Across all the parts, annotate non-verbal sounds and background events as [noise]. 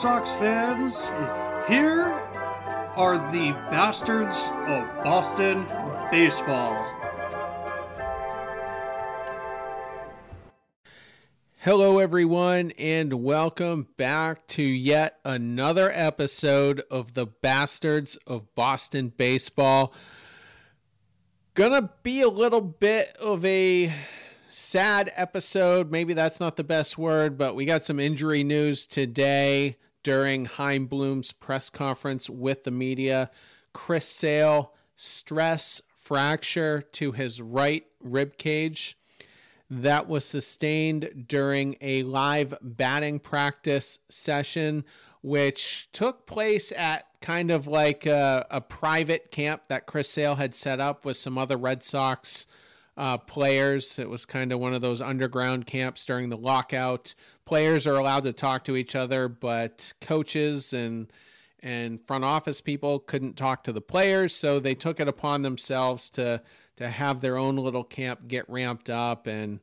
Sox fans. Here are the bastards of Boston baseball. Hello, everyone, and welcome back to yet another episode of the Bastards of Boston Baseball. Gonna be a little bit of a sad episode. Maybe that's not the best word, but we got some injury news today during Chaim Bloom's press conference with the media. Chris Sale, stress fracture to his right rib cage that was sustained during a live batting practice session, which took place at kind of like a, a private camp that Chris Sale had set up with some other Red Sox uh, players. It was kind of one of those underground camps during the lockout. Players are allowed to talk to each other, but coaches and and front office people couldn't talk to the players, so they took it upon themselves to to have their own little camp get ramped up and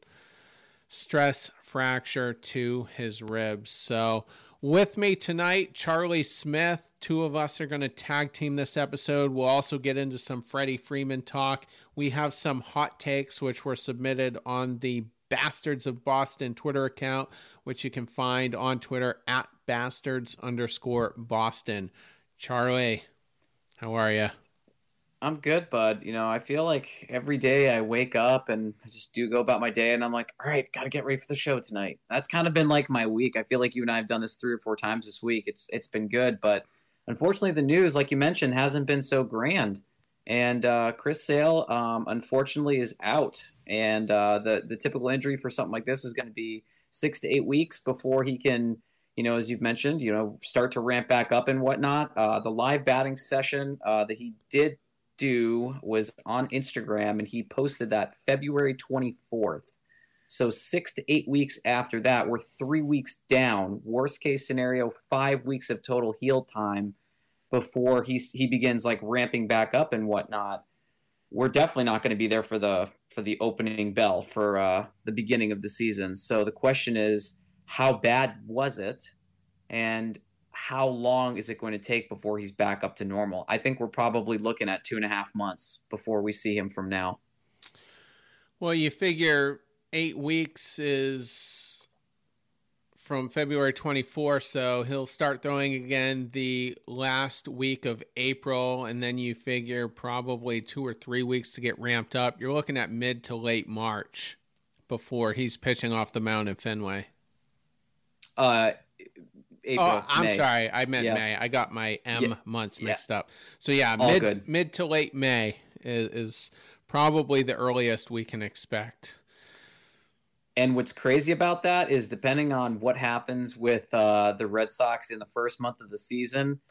stress fracture to his ribs. So with me tonight, Charlie Smith. Two of us are going to tag team this episode. We'll also get into some Freddie Freeman talk. We have some hot takes which were submitted on the Bastards of Boston Twitter account, which you can find on Twitter at bastards underscore Boston. Charlie, how are you? I'm good, bud. You know, I feel like every day I wake up and I just do go about my day and I'm like, all right, got to get ready for the show tonight. That's kind of been like my week. I feel like you and I have done this three or four times this week. It's it's been good, but unfortunately the news, like you mentioned, hasn't been so grand. And uh, Chris Sale, um, unfortunately, is out. And uh, the the typical injury for something like this is going to be six to eight weeks before he can, you know, as you've mentioned, you know, start to ramp back up and whatnot. Uh, the live batting session uh, that he did do was on Instagram, and he posted that February twenty fourth. So six to eight weeks after that, we're three weeks down. Worst case scenario, five weeks of total heal time before he he begins like ramping back up and whatnot. We're definitely not going to be there for the for the opening bell for uh, the beginning of the season. So the question is, how bad was it, and how long is it going to take before he's back up to normal? I think we're probably looking at two and a half months before we see him from now. Well, you figure eight weeks is from February 24, so he'll start throwing again the last week of April, and then you figure probably two or three weeks to get ramped up. You're looking at mid to late March before he's pitching off the mound in Fenway. Uh, April, oh, I'm May. sorry, I meant yeah. May. I got my M yeah. months mixed yeah. up. So yeah, All mid good. mid to late May is, is probably the earliest we can expect. And what's crazy about that is depending on what happens with uh, the Red Sox in the first month of the season,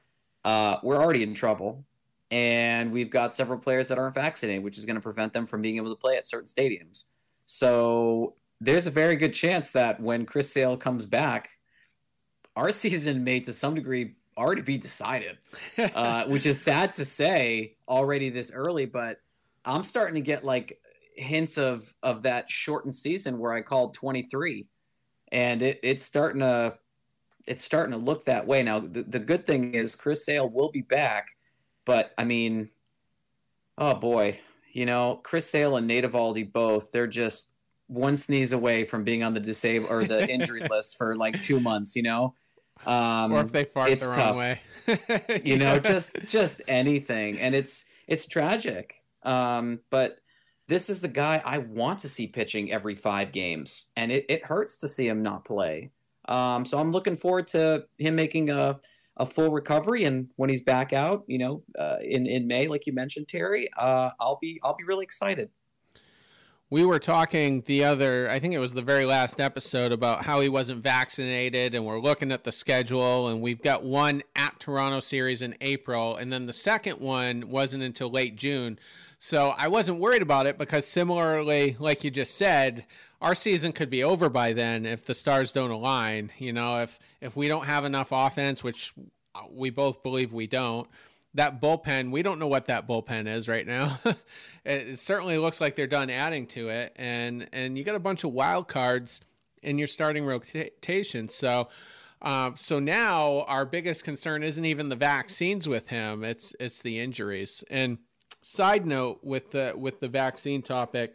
uh, we're already in trouble. And we've got several players that aren't vaccinated, which is going to prevent them from being able to play at certain stadiums. So there's a very good chance that when Chris Sale comes back, our [laughs] season may to some degree already be decided, uh, which is sad to say already this early, but I'm starting to get like hints of of that shortened season where I called 23, and it, it's starting to it's starting to look that way now. The, the good thing is Chris Sale will be back, but I mean, oh boy, you know Chris Sale and Nate Eovaldi both they're just one sneeze away from being on the disabled or the injury [laughs] list for like two months. You know. Um, or if they fart it's the wrong tough. way, [laughs] you know, just just anything, and it's it's tragic. Um, but this is the guy I want to see pitching every five games, and it, it hurts to see him not play. Um, so I'm looking forward to him making a, a full recovery, and when he's back out, you know, uh, in in May, like you mentioned, Terry, uh, I'll be I'll be really excited. we were talking the other, I think it was the very last episode about how he wasn't vaccinated, and we're looking at the schedule, and we've got one at Toronto series in April, and then the second one wasn't until late June. So I wasn't worried about it because, similarly, like you just said, our season could be over by then if the stars don't align. You know, if if we don't have enough offense, which we both believe we don't, that bullpen, we don't know what that bullpen is right now. [laughs] it, it, certainly looks like they're done adding to it, and and you got a bunch of wild cards in your starting rotation. So, um, so now our biggest concern isn't even the vaccines with him; it's it's the injuries. And side note with the with the vaccine topic,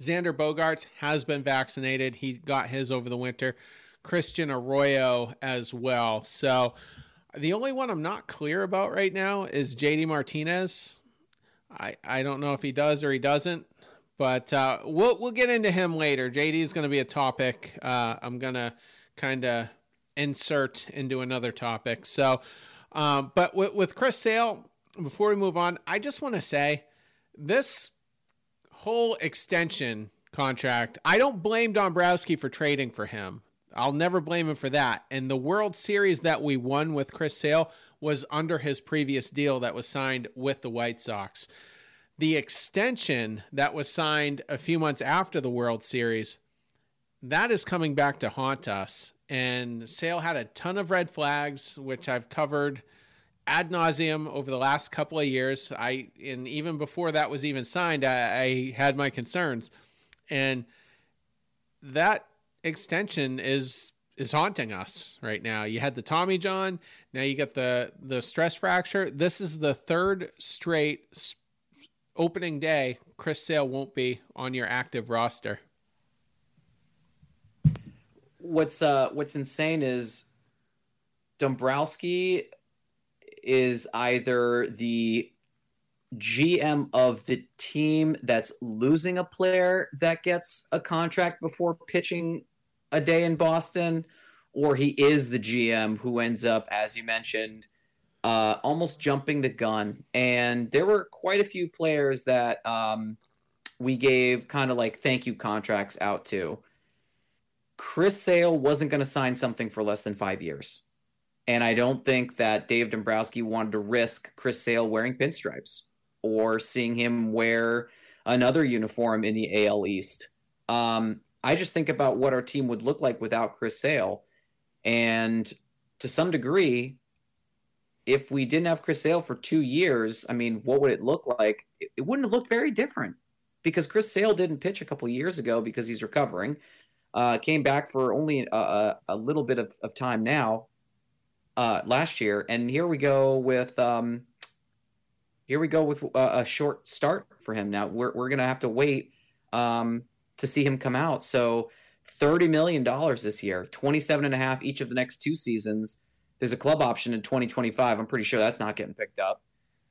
Xander Bogaerts has been vaccinated. He got his over the winter. Christian Arroyo as well. So the only one I'm not clear about right now is JD Martinez. I, I don't know if he does or he doesn't, but uh, we'll we'll get into him later. JD is going to be a topic. Uh, I'm gonna kind of insert into another topic. So, um, but with, with Chris Sale, before we move on, I just want to say this whole extension contract. I don't blame Dombrowski for trading for him. I'll never blame him for that. And the World Series that we won with Chris Sale was under his previous deal that was signed with the White Sox. The extension that was signed a few months after the World Series, that is coming back to haunt us. And Sale had a ton of red flags, which I've covered ad nauseum over the last couple of years. I and even before that was even signed, I, I had my concerns, and that extension is is haunting us right now. You had the Tommy John, now you got the the stress fracture. This is the third straight opening day. Chris Sale won't be on your active roster. What's uh what's insane is Dombrowski is either the GM of the team that's losing a player that gets a contract before pitching a day in Boston, or he is the GM who ends up, as you mentioned, uh, almost jumping the gun. And there were quite a few players that um, we gave kind of like thank you contracts out to. Chris Sale wasn't going to sign something for less than five years. And I don't think that Dave Dombrowski wanted to risk Chris Sale wearing pinstripes or seeing him wear another uniform in the AL East. Um, I just think about what our team would look like without Chris Sale. And to some degree, if we didn't have Chris Sale for two years, I mean, what would it look like? It, wouldn't have looked very different because Chris Sale didn't pitch a couple years ago because he's recovering. Uh, came back for only a, a, little bit of, of time now uh, last year, and here we go with um, here we go with a, a, short start for him. Now we're we're gonna have to wait um, to see him come out. So thirty million dollars this year, twenty seven and a half each of the next two seasons. There's a club option in 2025. I'm pretty sure that's not getting picked up.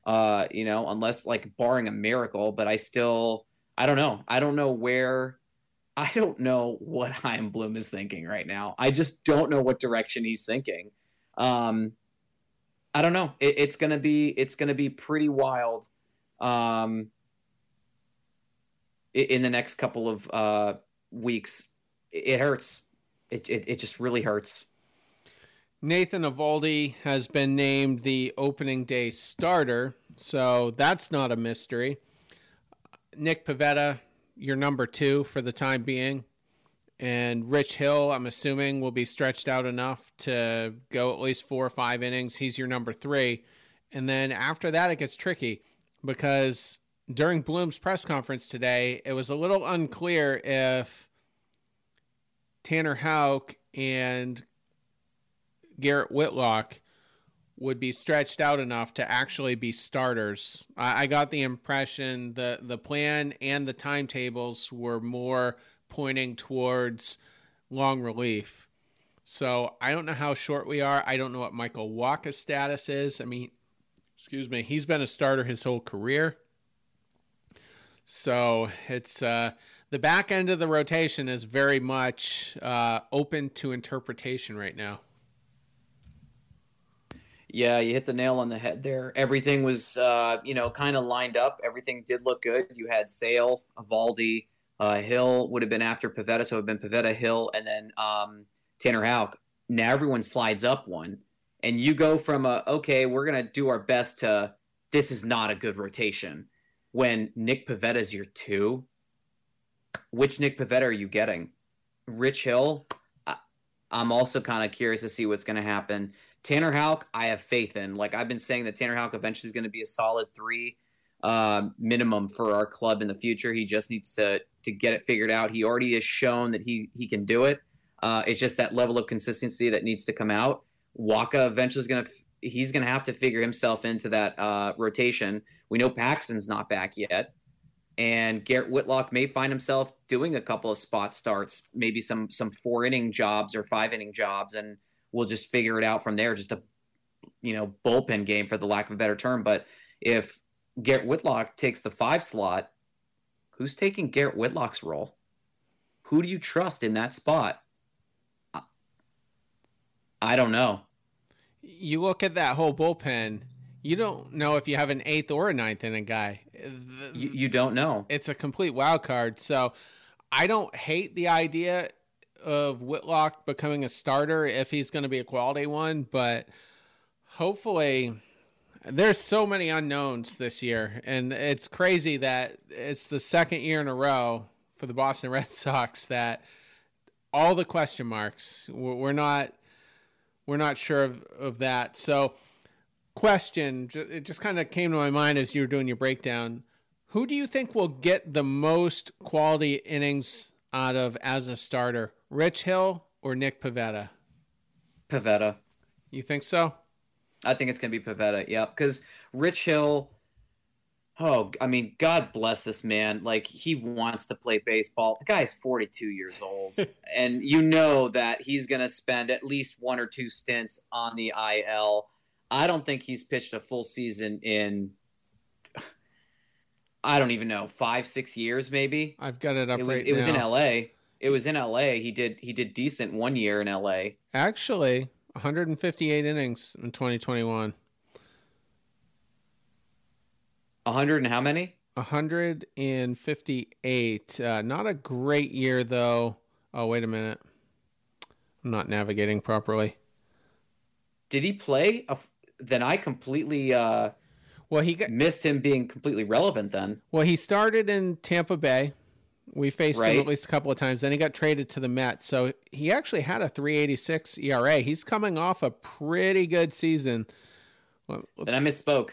Uh, you know, unless like barring a miracle, but I still I don't know. I don't know where I don't know what [laughs] Chaim Bloom is thinking right now. I just don't know what direction he's thinking. Um, I don't know. It, it's gonna be it's gonna be pretty wild. Um, in the next couple of uh, weeks, it hurts. It, it it just really hurts. Nathan Eovaldi has been named the opening day starter, so that's not a mystery. Nick Pivetta, your number two for the time being. And Rich Hill, I'm assuming, will be stretched out enough to go at least four or five innings. He's your number three. And then after that, it gets tricky because during Bloom's press conference today, it was a little unclear if Tanner Houck and Garrett Whitlock would be stretched out enough to actually be starters. I, I got the impression the the plan and the timetables were more pointing towards long relief. So I don't know how short we are. I don't know what Michael Wacha's status is. I mean, excuse me, he's been a starter his whole career. So it's uh, the back end of the rotation is very much uh, open to interpretation right now. Yeah, you hit the nail on the head there. Everything was, uh, you know, kind of lined up. Everything did look good. You had Sale, Eovaldi, uh, Hill would have been after Pivetta, so it would have been Pivetta, Hill, and then um, Tanner Houck. Now everyone slides up one, and you go from a okay, we're gonna do our best to this is not a good rotation. When Nick Pivetta's your two, which Nick Pivetta are you getting? Rich Hill. I, I'm also kind of curious to see what's going to happen. Tanner Houck, I have faith in. Like I've been saying that Tanner Houck eventually is going to be a solid three uh, minimum for our club in the future. He just needs to to get it figured out. He already has shown that he he can do it. Uh, it's just that level of consistency that needs to come out. Wacha eventually is going to he's going to have to figure himself into that uh, rotation. We know Paxton's not back yet, and Garrett Whitlock may find himself doing a couple of spot starts, maybe some some four inning jobs or five inning jobs, and we'll just figure it out from there. Just a you know bullpen game for the lack of a better term. But if Garrett Whitlock takes the five slot, who's taking Garrett Whitlock's role? Who do you trust in that spot? I don't know. You look at that whole bullpen. You don't know if you have an eighth or a ninth inning guy. You, you don't know. It's a complete wild card. So I don't hate the idea of Whitlock becoming a starter if he's going to be a quality one, but hopefully there's so many unknowns this year and it's crazy that it's the second year in a row for the Boston [laughs] Red Sox that all the question marks we're not we're not sure of, of that. So question it just kind of came to my mind as you were doing your breakdown. Who do you think will get the most quality innings out of as a starter? Rich Hill or Nick Pivetta? Pivetta. You think so? I think it's going to be Pivetta. Yeah, because Rich Hill. Oh, I mean, God bless this man. Like he wants to play baseball. The guy's 42 years old, [laughs] and you know that he's going to spend at least one or two stints on the IL. I don't think he's pitched a full season in. I don't even know five, six years, maybe. I've got it up. It was. right it was in. L.A. It was in L.A. He did. He did decent one year in L.A. Actually, 158 innings in 2021. 100 and how many? 158. Uh, not a great year though. Oh wait a minute. I'm not navigating properly. Did he play? A, then I completely uh, Well, he got missed him being completely relevant. Then well he started in Tampa Bay. We faced him at least a couple of times. Then he got traded to the Mets. So he actually had a 386 ERA. He's coming off a pretty good season. Well, I misspoke.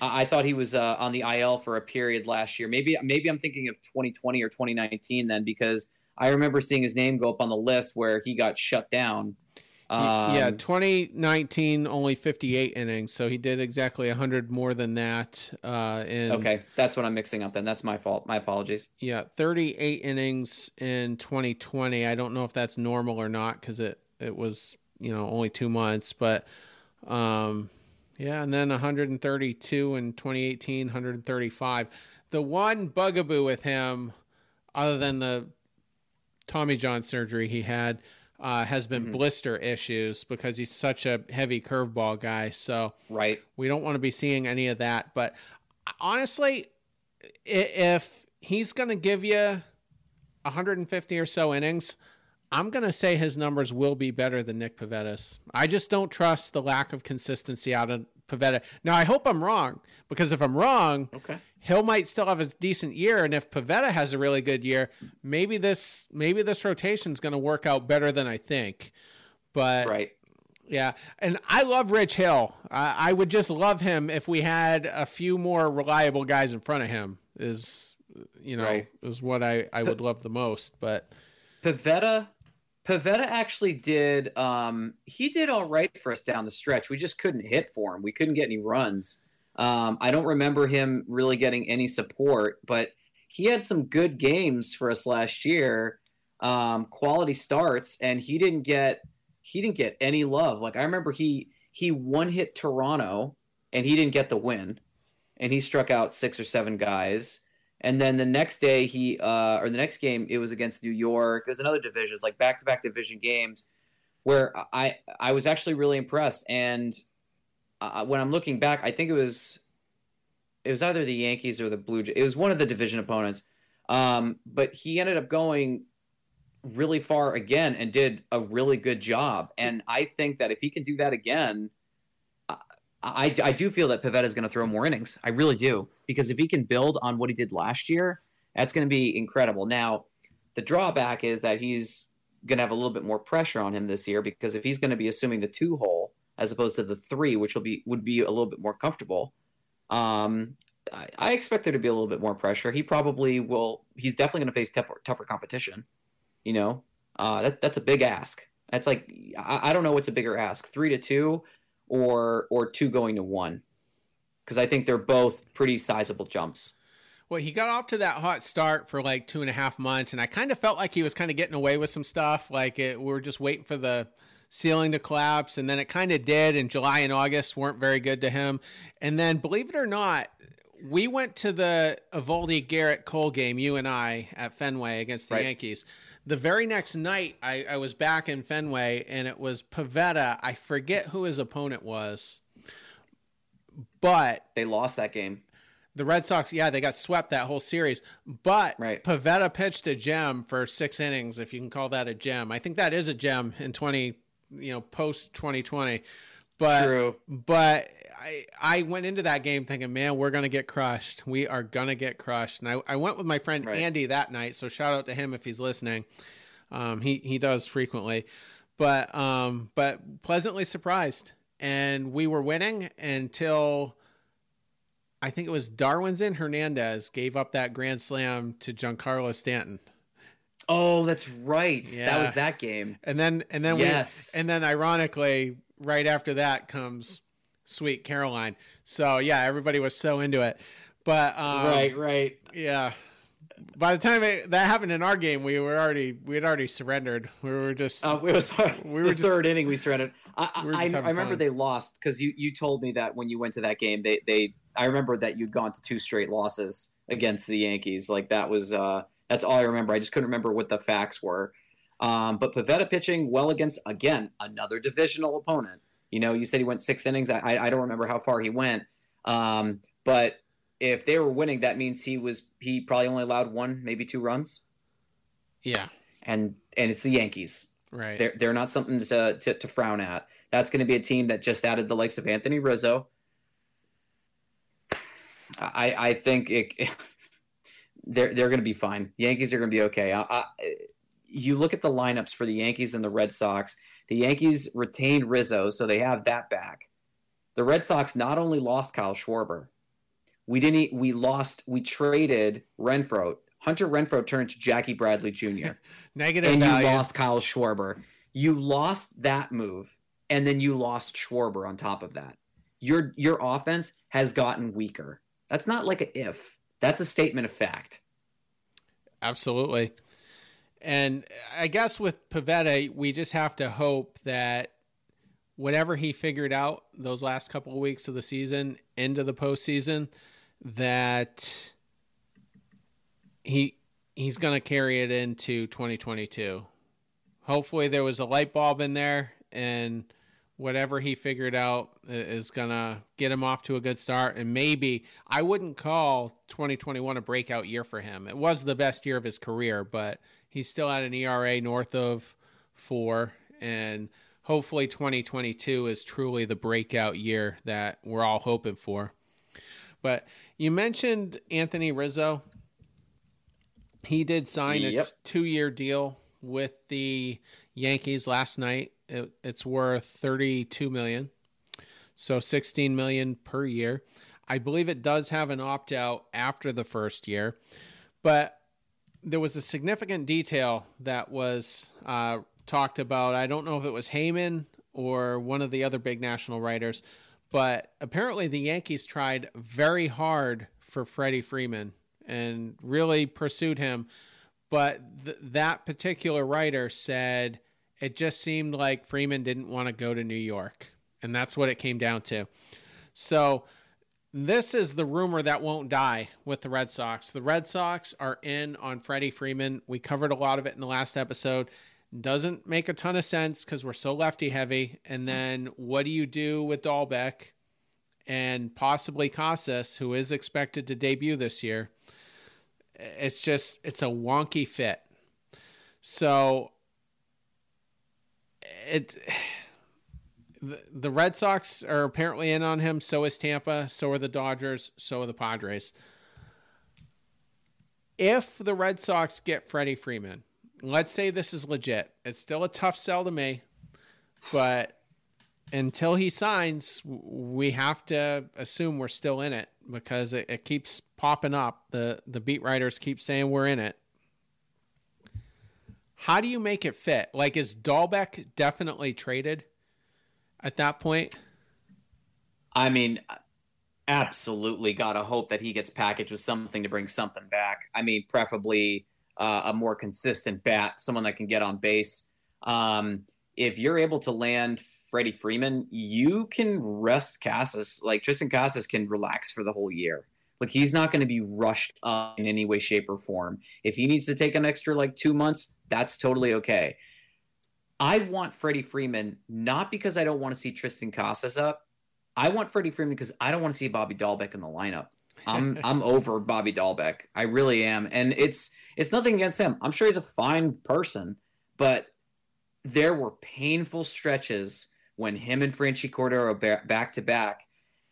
I, I thought he was uh, on the IL for a period last year. Maybe maybe I'm thinking of 2020 or 2019 then because I remember seeing his name go up on the list where he got shut down. Y- yeah, Um, 2019 only 58 innings, so he did exactly 100 more than that. Uh, in Okay, that's what I'm mixing up. Then that's my fault. My apologies. yeah, 38 innings in 2020. I don't know if that's normal or not because it it was you know only two months, but um, yeah, and then 132 in 2018, 135. The one bugaboo with him, other than the Tommy John surgery he had, uh, has been Mhm. blister issues because he's such a heavy curveball guy. So Right. we don't want to be seeing any of that. But honestly, if he's going to give you 150 or so innings, I'm going to say his numbers will be better than Nick Pivetta's. I just don't trust the lack of consistency out of Pivetta. Now, I hope I'm wrong because if I'm wrong, Okay. Hill might still have a decent year, and if Pivetta has a really good year, maybe this maybe this rotation is going to work out better than I think. But Right. yeah, and I love Rich Hill. I, I would just love him if we had a few more reliable guys in front of him. Is you know Right. is what I I would love the most. But Pivetta Pivetta actually did um he did all right for us down the stretch. We just couldn't hit for him. We couldn't get any runs. Um I don't remember him really getting any support, but he had some good games for us last year. Um quality starts and he didn't get he didn't get any love. Like I remember he he one hit Toronto and he didn't get the win. And he struck out six or seven guys. And then the next day, he uh, or the next game, it was against New York. It was another division. It's like back to back division games, where I I was actually really impressed. And uh, when I'm looking back, I think it was it was either the Yankees or the Blue Jays. It was one of the division opponents. Um, but he ended up going really far again and did a really good job. And I think that if he can do that again, I, I do feel that Pivetta is going to throw more innings. I really do. Because if he can build on what he did last year, that's going to be incredible. Now, the drawback is that he's going to have a little bit more pressure on him this year because if he's going to be assuming the two hole as opposed to the three, which will be would be a little bit more comfortable, um, I, I expect there to be a little bit more pressure. He probably will. He's definitely going to face tougher, tougher competition. You know, uh, that that's a big ask. That's like I, I don't know what's a bigger ask, three to two, or or two going to one, because I think they're both pretty sizable jumps. Well, he got off to that hot start for like two and a half months, and I kind of felt like he was kind of getting away with some stuff. Like it, we were just waiting for the ceiling to collapse, and then it kind of did. And July and August weren't very good to him. And then, believe it or not, we went to the Eovaldi Gerrit Cole game, you and I, at Fenway against the Right. Yankees. The very next night, I, I was back in Fenway, and it was Pivetta. I forget who his opponent was, but They lost that game. the Red Sox, yeah, they got swept that whole series. But Right. Pivetta pitched a gem for six innings, if you can call that a gem. I think that is a gem in twenty, you know, post twenty twenty. But True. but I I went into that game thinking, man, we're gonna get crushed. We are gonna get crushed. And I, I went with my friend Right. Andy that night, so shout out to him if he's listening. Um, he he does frequently, but um, but pleasantly surprised, and we were winning until I think it was Darwinzon Hernandez gave up that grand slam to Giancarlo Stanton. Oh, that's right. That was that game. And then and then Yes. we and then ironically right after that comes Sweet Caroline. So yeah, everybody was so into it. But um, right, right. yeah. By the time it, that happened in our game, we were already we had already surrendered. We were just Uh, it was We [laughs] the were just- third inning. We surrendered. I, I, we I, I remember fun. they lost because you, you told me that when you went to that game, they they I remember that you'd gone to two straight losses against the Yankees. Like that was uh, that's all I remember. I just couldn't remember what the facts were. Um, but Pivetta pitching well against again another divisional opponent. You know, you said he went six innings. I I, don't remember how far he went. Um, but if they were winning, that means he was he probably only allowed one, maybe two runs. yeah And and it's the Yankees. right. They're they're not something to to, to frown at. That's going to be a team that just added the likes of Anthony Rizzo. I I think it, [laughs] they're they're going to be fine. Yankees are going to be okay. I, I, you look at the lineups for the Yankees and the Red Sox. The Yankees retained Rizzo, so they have that back. The Red Sox not only lost Kyle Schwarber, we didn't. We lost. We traded Renfroe. Hunter Renfroe turned to Jackie Bradley Jr [laughs] Negative and value. you lost Kyle Schwarber. You lost that move, and then you lost Schwarber on top of that. Your your offense has gotten weaker. That's not like an if. That's a statement of fact. Absolutely. And I guess with Pivetta, we just have to hope that whatever he figured out those last couple of weeks of the season into the postseason, that he he's going to carry it into 2022. Hopefully, there was a light bulb in there, and whatever he figured out is going to get him off to a good start. And maybe I wouldn't call 2021 a breakout year for him. It was the best year of his career, but he's still at an ERA north of four. And hopefully, 2022 is truly the breakout year that we're all hoping for. But you mentioned Anthony Rizzo. He did sign a two year deal with the Yankees last night. It, it's worth 32 million. So 16 million per year. I believe it does have an opt out after the first year. But there was a significant detail that was uh, talked about. I don't know if it was Heyman or one of the other big national writers, but apparently the Yankees tried very hard for Freddie Freeman and really pursued him. But th- that particular writer said it just seemed like Freeman didn't want to go to New York. And that's what it came down to. So this is the rumor that won't die with the Red Sox. The Red Sox are in on Freddie Freeman. We covered a lot of it in the last episode. Doesn't make a ton of sense because we're so lefty heavy. And then what do you do with Dalbec? and possibly Casas, who is expected to debut this year. It's just it's a wonky fit. So it the Red Sox are apparently in on him. So is Tampa. So are the Dodgers. So are the Padres. If the Red Sox get Freddie Freeman, let's say this is legit. It's still a tough sell to me, but until he signs, we have to assume we're still in it because it, it keeps popping up. The the beat writers keep saying we're in it. How do you make it fit? Like, is Dalbec definitely traded at that point? I mean, absolutely got to hope that he gets packaged with something to bring something back. I mean, preferably uh, a more consistent bat, someone that can get on base. Um, if you're able to land Freddie Freeman, you can rest Casas. Like Triston Casas can relax for the whole year. Like he's not going to be rushed up in any way, shape, or form. If he needs to take an extra like two months, that's totally okay. I want Freddie Freeman not because I don't want to see Triston Casas up. I want Freddie Freeman because I don't want to see Bobby Dalbec in the lineup. I'm [laughs] I'm over Bobby Dalbec. I really am, and it's it's nothing against him. I'm sure he's a fine person, but there were painful stretches when him and Franchy Cordero back to back,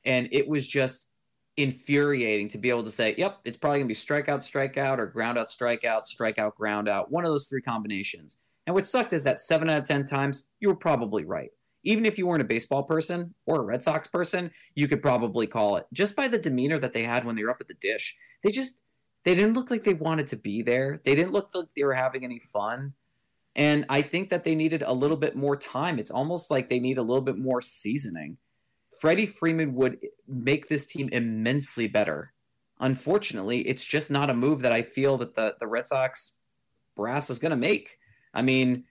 and it was just infuriating to be able to say, yep, it's probably going to be strikeout, strikeout, or ground out, strikeout, strikeout, ground out, one of those three combinations. And what sucked is that seven out of 10 times, you were probably right. Even if you weren't a baseball person or a Red Sox person, you could probably call it just by the demeanor that they had when they were up at the dish. They just, they didn't look like they wanted to be there. They didn't look like they were having any fun. And I think that they needed a little bit more time. It's almost like they need a little bit more seasoning Freddie Freeman would make this team immensely better. Unfortunately, it's just not a move that I feel that the, the Red Sox brass is going to make. I mean,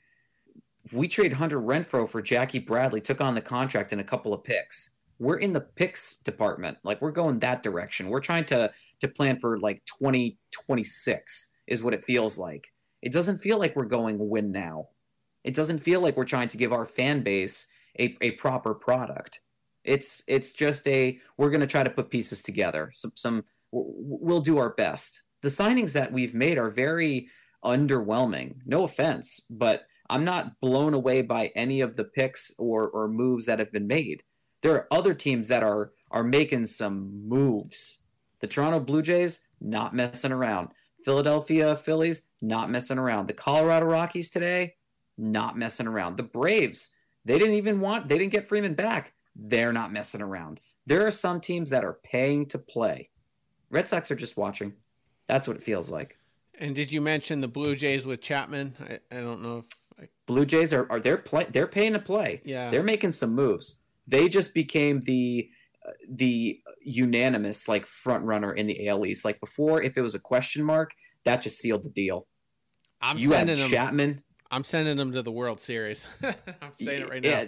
we trade Hunter Renfroe for Jackie Bradley, took on the contract and a couple of picks. We're in the picks department. Like we're going that direction. We're trying to to plan for like 2026 is what it feels like. It doesn't feel like we're going win now. It doesn't feel like we're trying to give our fan base a, a proper product. It's it's just a we're going to try to put pieces together. Some some we'll do our best. The signings that we've made are very underwhelming. No offense, but I'm not blown away by any of the picks or or moves that have been made. There are other teams that are are making some moves. The Toronto Blue Jays not messing around. Philadelphia Phillies not messing around. The Colorado Rockies today not messing around. The Braves they didn't even want they didn't get Freeman back they're not messing around. There are some teams that are paying to play. Red Sox are just watching. That's what it feels like. And did you mention the Blue Jays with Chapman? I, I don't know if I... Blue Jays are are they're play they're paying to play. Yeah, they're making some moves. They just became the uh, the unanimous like front runner in the AL East. Like before, if it was a question mark, that just sealed the deal. I'm you sending had Chapman. I'm sending them to the World Series. [laughs] I'm saying it right now. Yeah,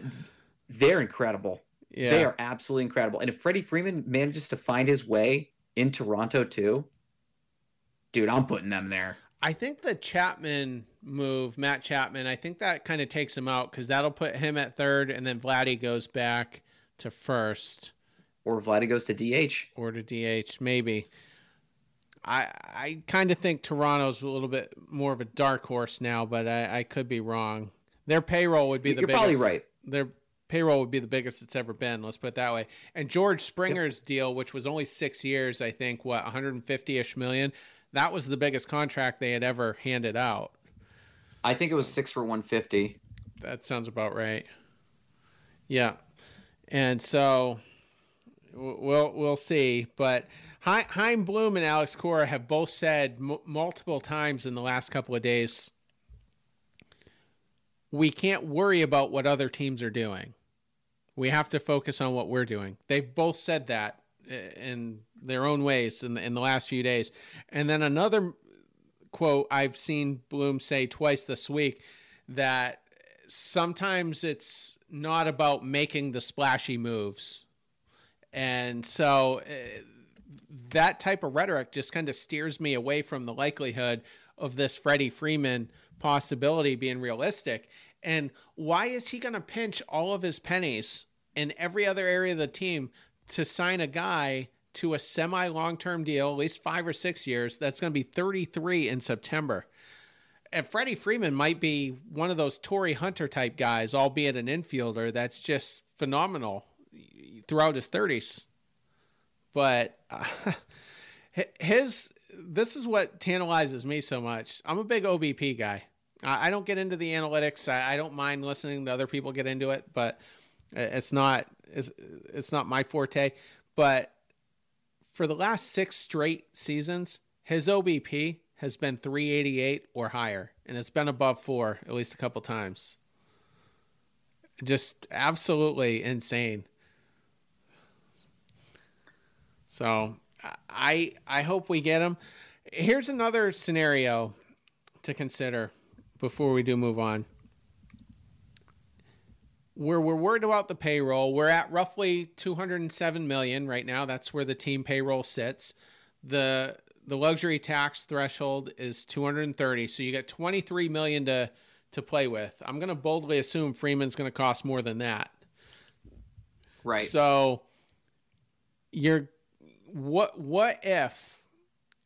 they're incredible. Yeah. They are absolutely incredible. And if Freddie Freeman manages to find his way in Toronto too, dude, I'm putting them there. I think the Chapman move, Matt Chapman, I think that kind of takes him out because that'll put him at third, and then Vladdy goes back to first. Or Vladdy goes to DH. Or to DH, maybe. I I kind of think Toronto's a little bit more of a dark horse now, but I, I could be wrong. Their payroll would be the You're biggest. probably right. Their payroll would be the biggest it's ever been. Let's put it that way. And George Springer's yep. deal, which was only six years, I think, what 150 ish million, that was the biggest contract they had ever handed out. I think so, it was six for 150. That sounds about right. Yeah, and so we'll we'll see, but. Chaim Bloom and Alex Cora have both said m- multiple times in the last couple of days we can't worry about what other teams are doing. We have to focus on what we're doing. They've both said that eh, in their own ways in the, in the last few days. And then another quote I've seen Bloom say twice this week that sometimes it's not about making the splashy moves. And so uh, that type of rhetoric just kind of steers me away from the likelihood of this Freddie Freeman possibility being realistic. And why is he going to pinch all of his pennies in every other area of the team to sign a guy to a semi long term deal, at least five or six years, that's going to be 33 in September. And Freddie Freeman might be one of those Torii Hunter type guys, albeit an infielder that's just phenomenal throughout his 30s. But [laughs] uh, his this is what tantalizes me so much. I'm a big OBP guy. I don't get into the analytics. I, don't mind listening to other people get into it, but it's not it's, it's not my forte. But for the last six straight seasons, his OBP has been 388 or higher, and it's been above four at least a couple times. Just absolutely insane. So I I hope we get him. Here's another scenario to consider before we do move on. Where we're worried about the payroll, we're at roughly 207 million right now. That's where the team payroll sits. The the luxury tax threshold is 230, so you got 23 million to to play with. I'm going to boldly assume Freeman's going to cost more than that. Right. So you're what what if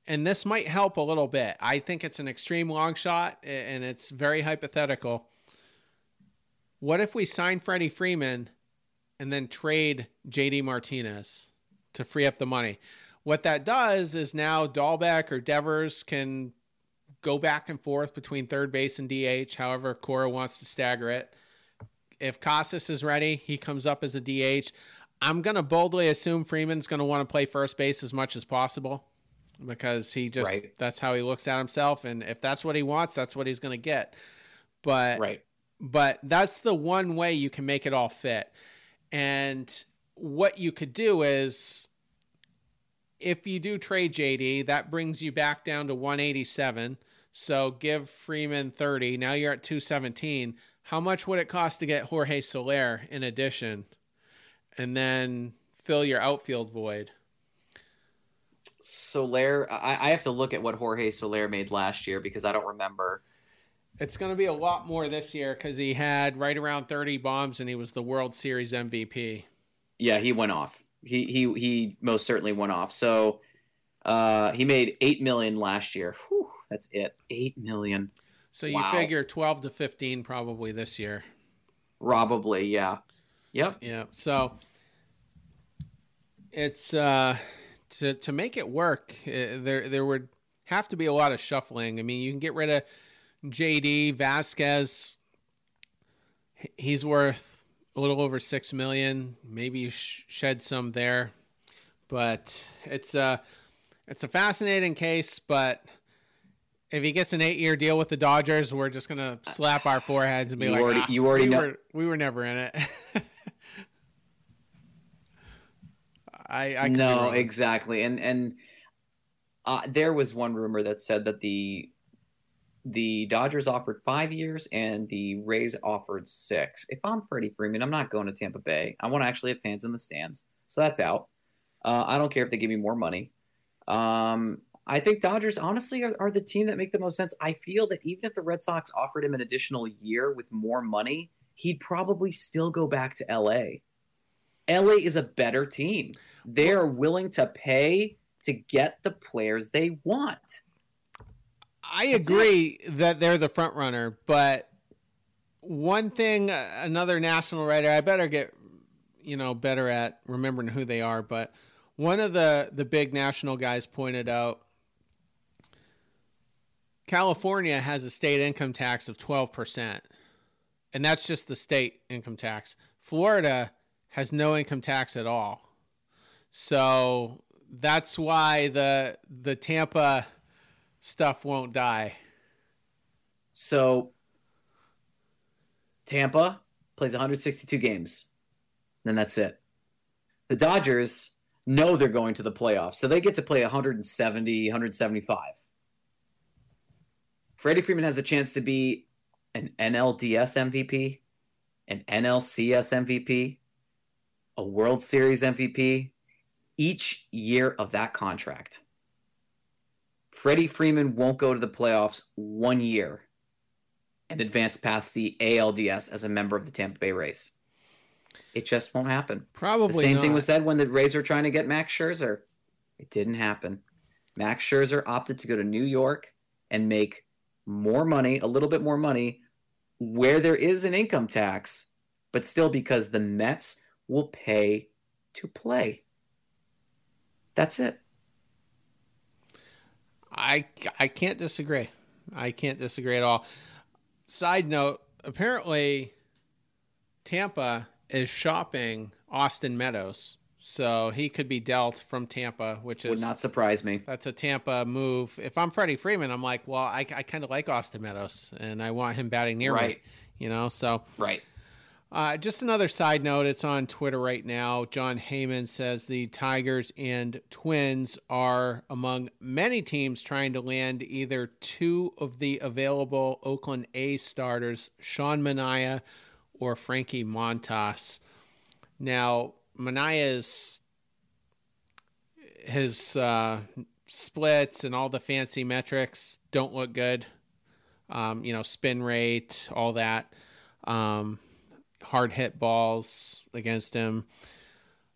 and this might help a little bit. I think it's an extreme long shot and it's very hypothetical. What if we sign Freddie Freeman and then trade JD Martinez to free up the money? What that does is now Dalbec or Devers can go back and forth between third base and DH, however Cora wants to stagger it. If Casas is ready, he comes up as a DH. I'm going to boldly assume Freeman's going to want to play first base as much as possible because he just right. that's how he looks at himself and if that's what he wants that's what he's going to get but right but that's the one way you can make it all fit. And what you could do is if you do trade JD that brings you back down to 187 so give Freeman 30 now you're at 217 how much would it cost to get Jorge Soler in addition? And then fill your outfield void. Soler, I, I have to look at what Jorge Soler made last year because I don't remember. It's going to be a lot more this year because he had right around 30 bombs and he was the World Series MVP. Yeah, he went off. He he he most certainly went off. So uh, he made eight million last year. Whew, that's it, eight million. So you wow. figure 12 to 15 probably this year. Probably, yeah. Yep. Yeah. So it's uh to to make it work, uh, there there would have to be a lot of shuffling. I mean, you can get rid of JD Vasquez. He's worth a little over six million. Maybe you sh- shed some there, but it's a it's a fascinating case. But if he gets an eight year deal with the Dodgers, we're just gonna slap our foreheads and be you like, already, ah, "You already we know were, we were never in it." [laughs] I, I no exactly, and and uh, there was one rumor that said that the the Dodgers offered five years and the Rays offered six. If I'm Freddie Freeman, I'm not going to Tampa Bay. I want to actually have fans in the stands, so that's out. Uh, I don't care if they give me more money. Um, I think Dodgers honestly are, are, the team that make the most sense. I feel that even if the Red Sox offered him an additional year with more money, he'd probably still go back to LA. LA is a better team. They are willing to pay to get the players they want. I agree that they're the front runner, but one thing, uh, another national writer, I better get you know better at remembering who they are, but one of the the big national guys pointed out California has a state income tax of 12%. And that's just the state income tax. Florida has no income tax at all. So that's why the the Tampa stuff won't die. So Tampa plays 162 games. Then that's it. The Dodgers know they're going to the playoffs, so they get to play 170, 175. Freddie Freeman has a chance to be an NLDS MVP, an NLCS MVP, a World Series MVP, each year of that contract. Freddie Freeman won't go to the playoffs one year and advance past the ALDS as a member of the Tampa Bay Rays. It just won't happen. Probably the same thing was said when the Rays were trying to get Max Scherzer. It didn't happen. Max Scherzer opted to go to New York and make more money, a little bit more money, where there is an income tax, but still because the Mets will pay to play. That's it. I I can't disagree. I can't disagree at all. Side note: apparently, Tampa is shopping Austin Meadows, so he could be dealt from Tampa, which Would is not surprise me. that's a Tampa move. If I'm Freddie Freeman, I'm like, well, I, I kind of like Austin Meadows, and I want him batting near me. Right. You know, so Right. Uh, just another side note. It's on Twitter right now. Jon Heyman says the Tigers and Twins are among many teams trying to land either two of the available Oakland A starters, Sean Manaea or Frankie Montas. Now, Manaea's his uh, splits and all the fancy metrics don't look good. Um, you know, spin rate, all that. Um, hard hit balls against him.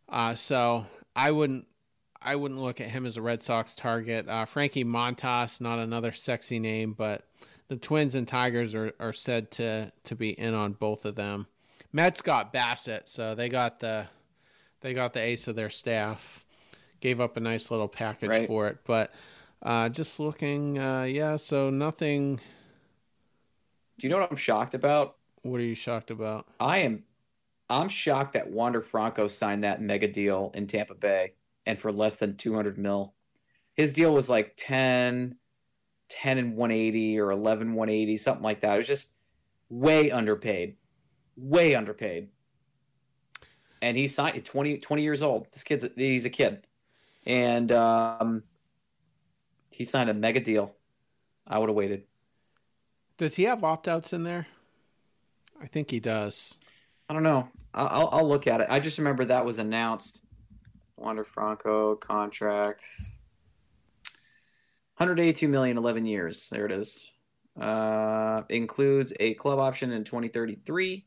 Uh, so I wouldn't I wouldn't look at him as a Red Sox target. Uh, Frankie Montas, not another sexy name, but the Twins and Tigers are, are said to to be in on both of them. Mets got Bassitt, so they got the they got the ace of their staff. Gave up a nice little package Right. for it, but uh, just looking, uh, yeah. So nothing. Do you know what I'm shocked about? What are you shocked about? I am I'm shocked that Wander Franco signed that mega deal in Tampa Bay and for less than 200 mil. His deal was like 10 10 and 180 or 11 180 something like that. It was just way underpaid. Way underpaid. And he signed 20 20 years old. This kid's he's a kid. And um he signed a mega deal. I would have waited. Does he have opt outs in there? I think he does. I don't know. I'll, I'll- look at it. I just remember that was announced. Wander Franco contract. 182 million, 11 years. There it is. Uh, includes a club option in 2033.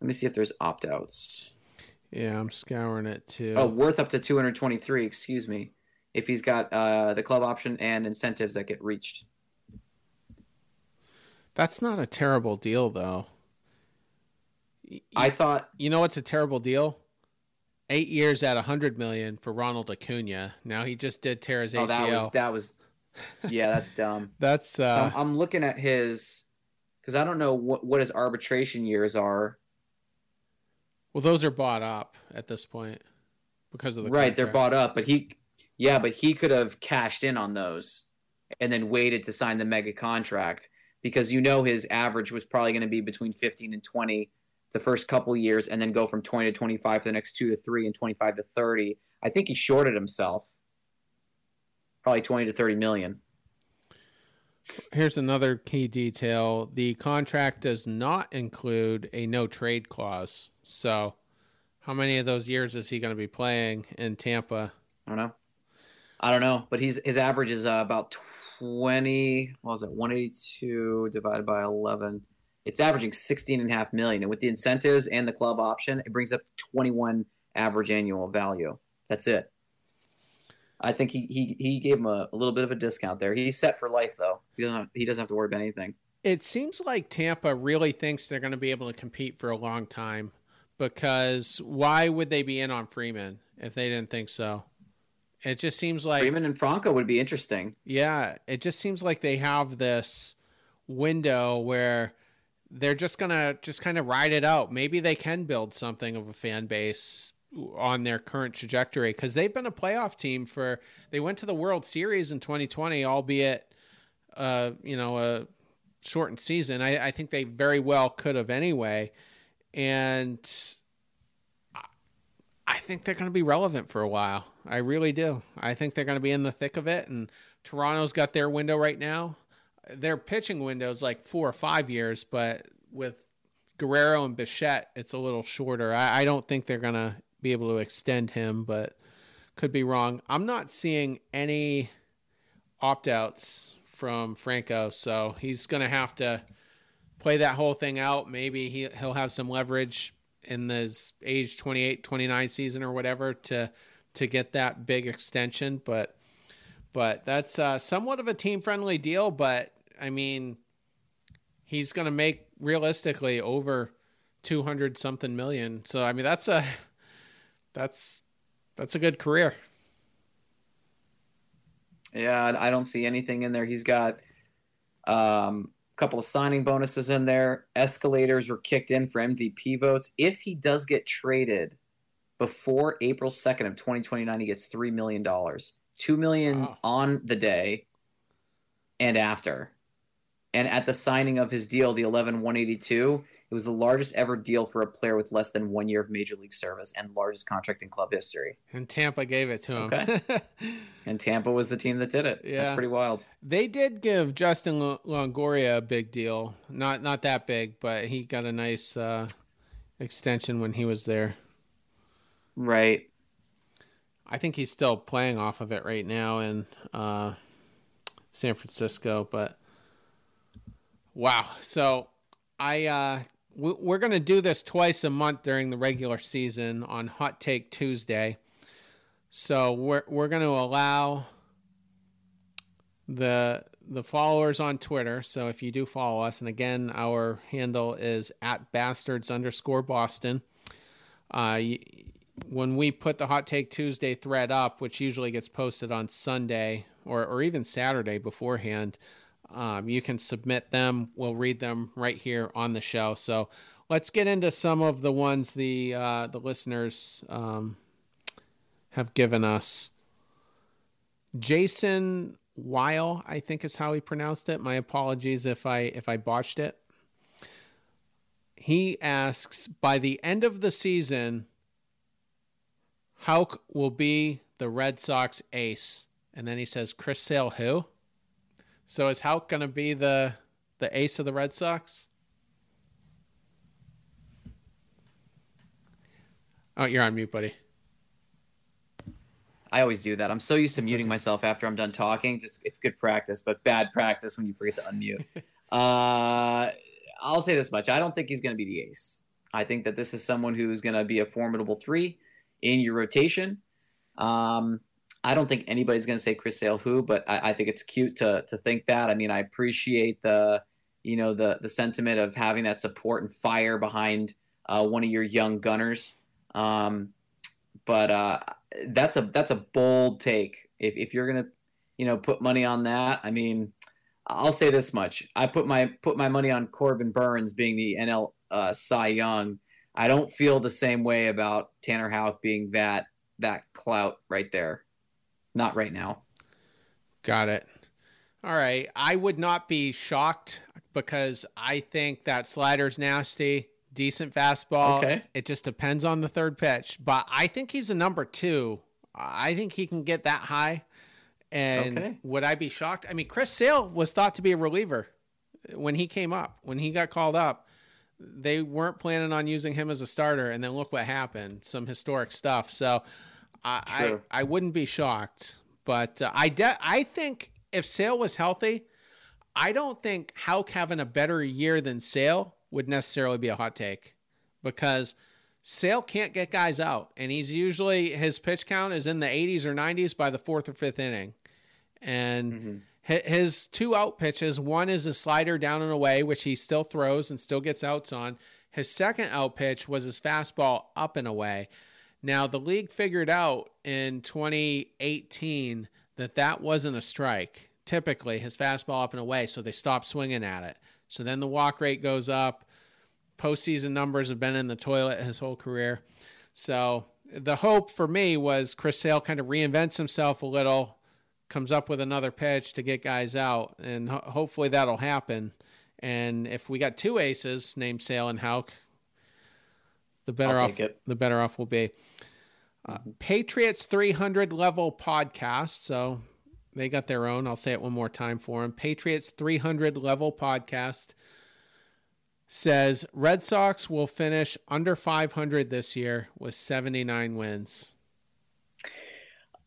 Let me see if there's opt outs. Yeah, I'm scouring it too. Oh, worth up to 223. Excuse me. If he's got uh, the club option and incentives that get reached. That's not a terrible deal, though. I thought you know what's a terrible deal? Eight years at a hundred million for Ronald Acuna. Now he just did tear his oh, that was that was yeah, that's dumb. [laughs] That's uh, I'm, I'm looking at his because I don't know what what his arbitration years are. well, those are bought up at this point because of the right, they're bought up, but he yeah, but he could have cashed in on those and then waited to sign the mega contract because you know his average was probably going to be between 15 and 20 the first couple years and then go from 20 to 25 for the next 2 to 3 and 25 to 30. I think he shorted himself. Probably 20 to 30 million. Here's another key detail: the contract does not include a no trade clause. So, how many of those years is he going to be playing in Tampa? I don't know. I don't know, but he's his average is uh, about twenty. What was it? One eighty two divided by eleven. It's averaging sixteen and a half million, and with the incentives and the club option, it brings up twenty one average annual value. That's it. I think he he, he gave him a, a little bit of a discount there. He's set for life though. He doesn't have, he doesn't have to worry about anything. It seems like Tampa really thinks they're going to be able to compete for a long time because why would they be in on Freeman if they didn't think so? It just seems like Freeman and Franco would be interesting. yeah, it just seems like they have this window where they're just to just kind of ride it out. Maybe they can build something of a fan base on their current trajectory cuz they've been a playoff team for they went to the World Series in 2020 albeit uh you know a shortened season. I, I think they very well could have anyway. And I- I think they're going to be relevant for a while. I really do. I think they're going to be in the thick of it. And Toronto's got their window right now. Their pitching window is like four or five years, but with Guerrero and Bichette, it's a little shorter. I, I don't think they're to be able to extend him, but could be wrong. I'm not seeing any opt outs from Franco, so he's to have to play that whole thing out. Maybe he, he'll have some leverage in this age 28, 29 season or whatever to to get that big extension, but but that's uh, somewhat of a team friendly deal. But I mean, he's going to make realistically over two hundred something million. So I mean, that's a that's that's a good career. Yeah, I don't see anything in there. He's got um, a couple of signing bonuses in there. Escalators were kicked in for MVP votes. If he does get traded before April 2nd of 2029, he gets $3 million. 2 million Wow. on the day and after. And at the signing of his deal, the 11 182, it was the largest ever deal for a player with less than one year of major league service and largest contract in club history. And Tampa gave it to him. Okay. [laughs] And Tampa was the team that did it. Yeah. That's pretty wild. They did give Justin Longoria a big deal. Not not that big, but he got a nice uh, extension when he was there. Right. I think he's still playing off of it right now in uh, San Francisco. But wow, so I uh, we- we're gonna do this twice a month during the regular season on Hot Take Tuesday. So we're we're gonna allow the the followers on Twitter. So if you do follow us, and again, our handle is at bastards underscore Boston. Uh, when we put the Hot Take Tuesday thread up, which usually gets posted on Sunday or, or even Saturday beforehand, um, you can submit them. We'll read them right here on the show. So let's get into some of the ones the uh, the listeners um, have given us. Jason Weil, I think is how he pronounced it. My apologies if I if I botched it. He asks, by the end of the season, Houck will be the Red Sox ace. And then he says, Chris Sale who? So is Houck going to be the the ace of the Red Sox? Oh, you're on mute, buddy. I always do that. I'm so used to muting myself after I'm done talking. Just it's good practice, but bad practice when you forget to unmute. [laughs] uh, I'll say this much: I don't think he's going to be the ace. I think that this is someone who's going to be a formidable three in your rotation. Um, I don't think anybody's going to say Chris Sale who, but I, I think it's cute to to think that. I mean, I appreciate the you know the the sentiment of having that support and fire behind uh, one of your young gunners. Um, but uh, that's a that's a bold take. If if you're gonna, you know, put money on that, I mean, I'll say this much: I put my put my money on Corbin Burnes being the NL uh, Cy Young. I don't feel the same way about Tanner Houck being that that clout right there. Not right now. Got it. All right. I would not be shocked because I think that slider's nasty, decent fastball. Okay. It just depends on the third pitch. But I think he's a number two. I think he can get that high. And Okay. would I be shocked? I mean, Chris Sale was thought to be a reliever when he came up, when he got called up. They weren't planning on using him as a starter, and then look what happened. Some historic stuff. So I, I, I wouldn't be shocked. But uh, I, de- I think if Sale was healthy, I don't think Houck having a better year than Sale would necessarily be a hot take because Sale can't get guys out. And he's usually, his pitch count is in the 80s or 90s by the fourth or fifth inning. And hi- his two out pitches one is a slider down and away, which he still throws and still gets outs on. His second out pitch was his fastball up and away. Now, the league figured out in 2018 that that wasn't a strike. Typically, his fastball up and away, so they stopped swinging at it. So then the walk rate goes up. Postseason numbers have been in the toilet his whole career. So the hope for me was Chris Sale kind of reinvents himself a little, comes up with another pitch to get guys out, and ho- hopefully that'll happen. And if we got two aces named Sale and Houck, the better I'll off the better off we'll be. Uh, Patriots 300 level podcast. So they got their own. I'll say it one more time for them. Patriots 300 level podcast says Red Sox will finish under 500 this year with 79 wins.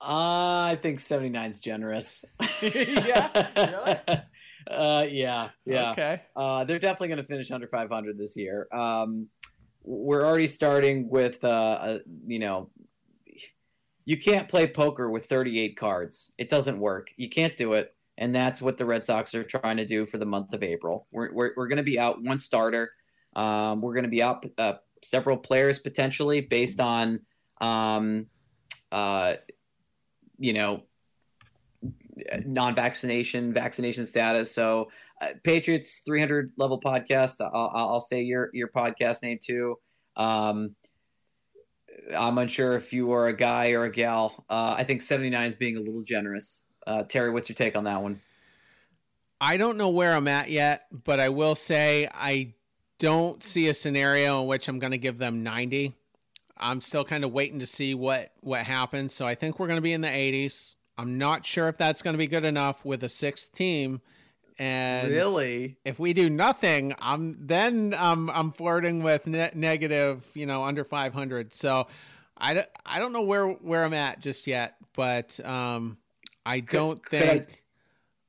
I think 79 is generous. [laughs] [laughs] Yeah? Really? Uh, yeah, yeah. Okay. Uh, they're definitely going to finish under 500 this year. Um, we're already starting with uh, a, you know you can't play poker with 38 cards. It doesn't work. You can't do it. And that's what the Red Sox are trying to do for the month of April. We're, we're, we're going to be out one starter. Um, we're going to be out uh, several players potentially based on, um, uh, you know, non-vaccination, vaccination status. So, uh, Patriots 300 level podcast. I'll, I'll say your your podcast name too. Um, I'm unsure if you are a guy or a gal. Uh, I think 79 is being a little generous. Uh, Terry, what's your take on that one? I don't know where I'm at yet, but I will say I don't see a scenario in which I'm going to give them 90. I'm still kind of waiting to see what what happens. So I think we're going to be in the 80s. I'm not sure if that's going to be good enough with a sixth team. And really, if we do nothing, I'm then I'm I'm flirting with net negative, you know, under 500. So I, I don't know where where I'm at just yet, but um, I don't could, think could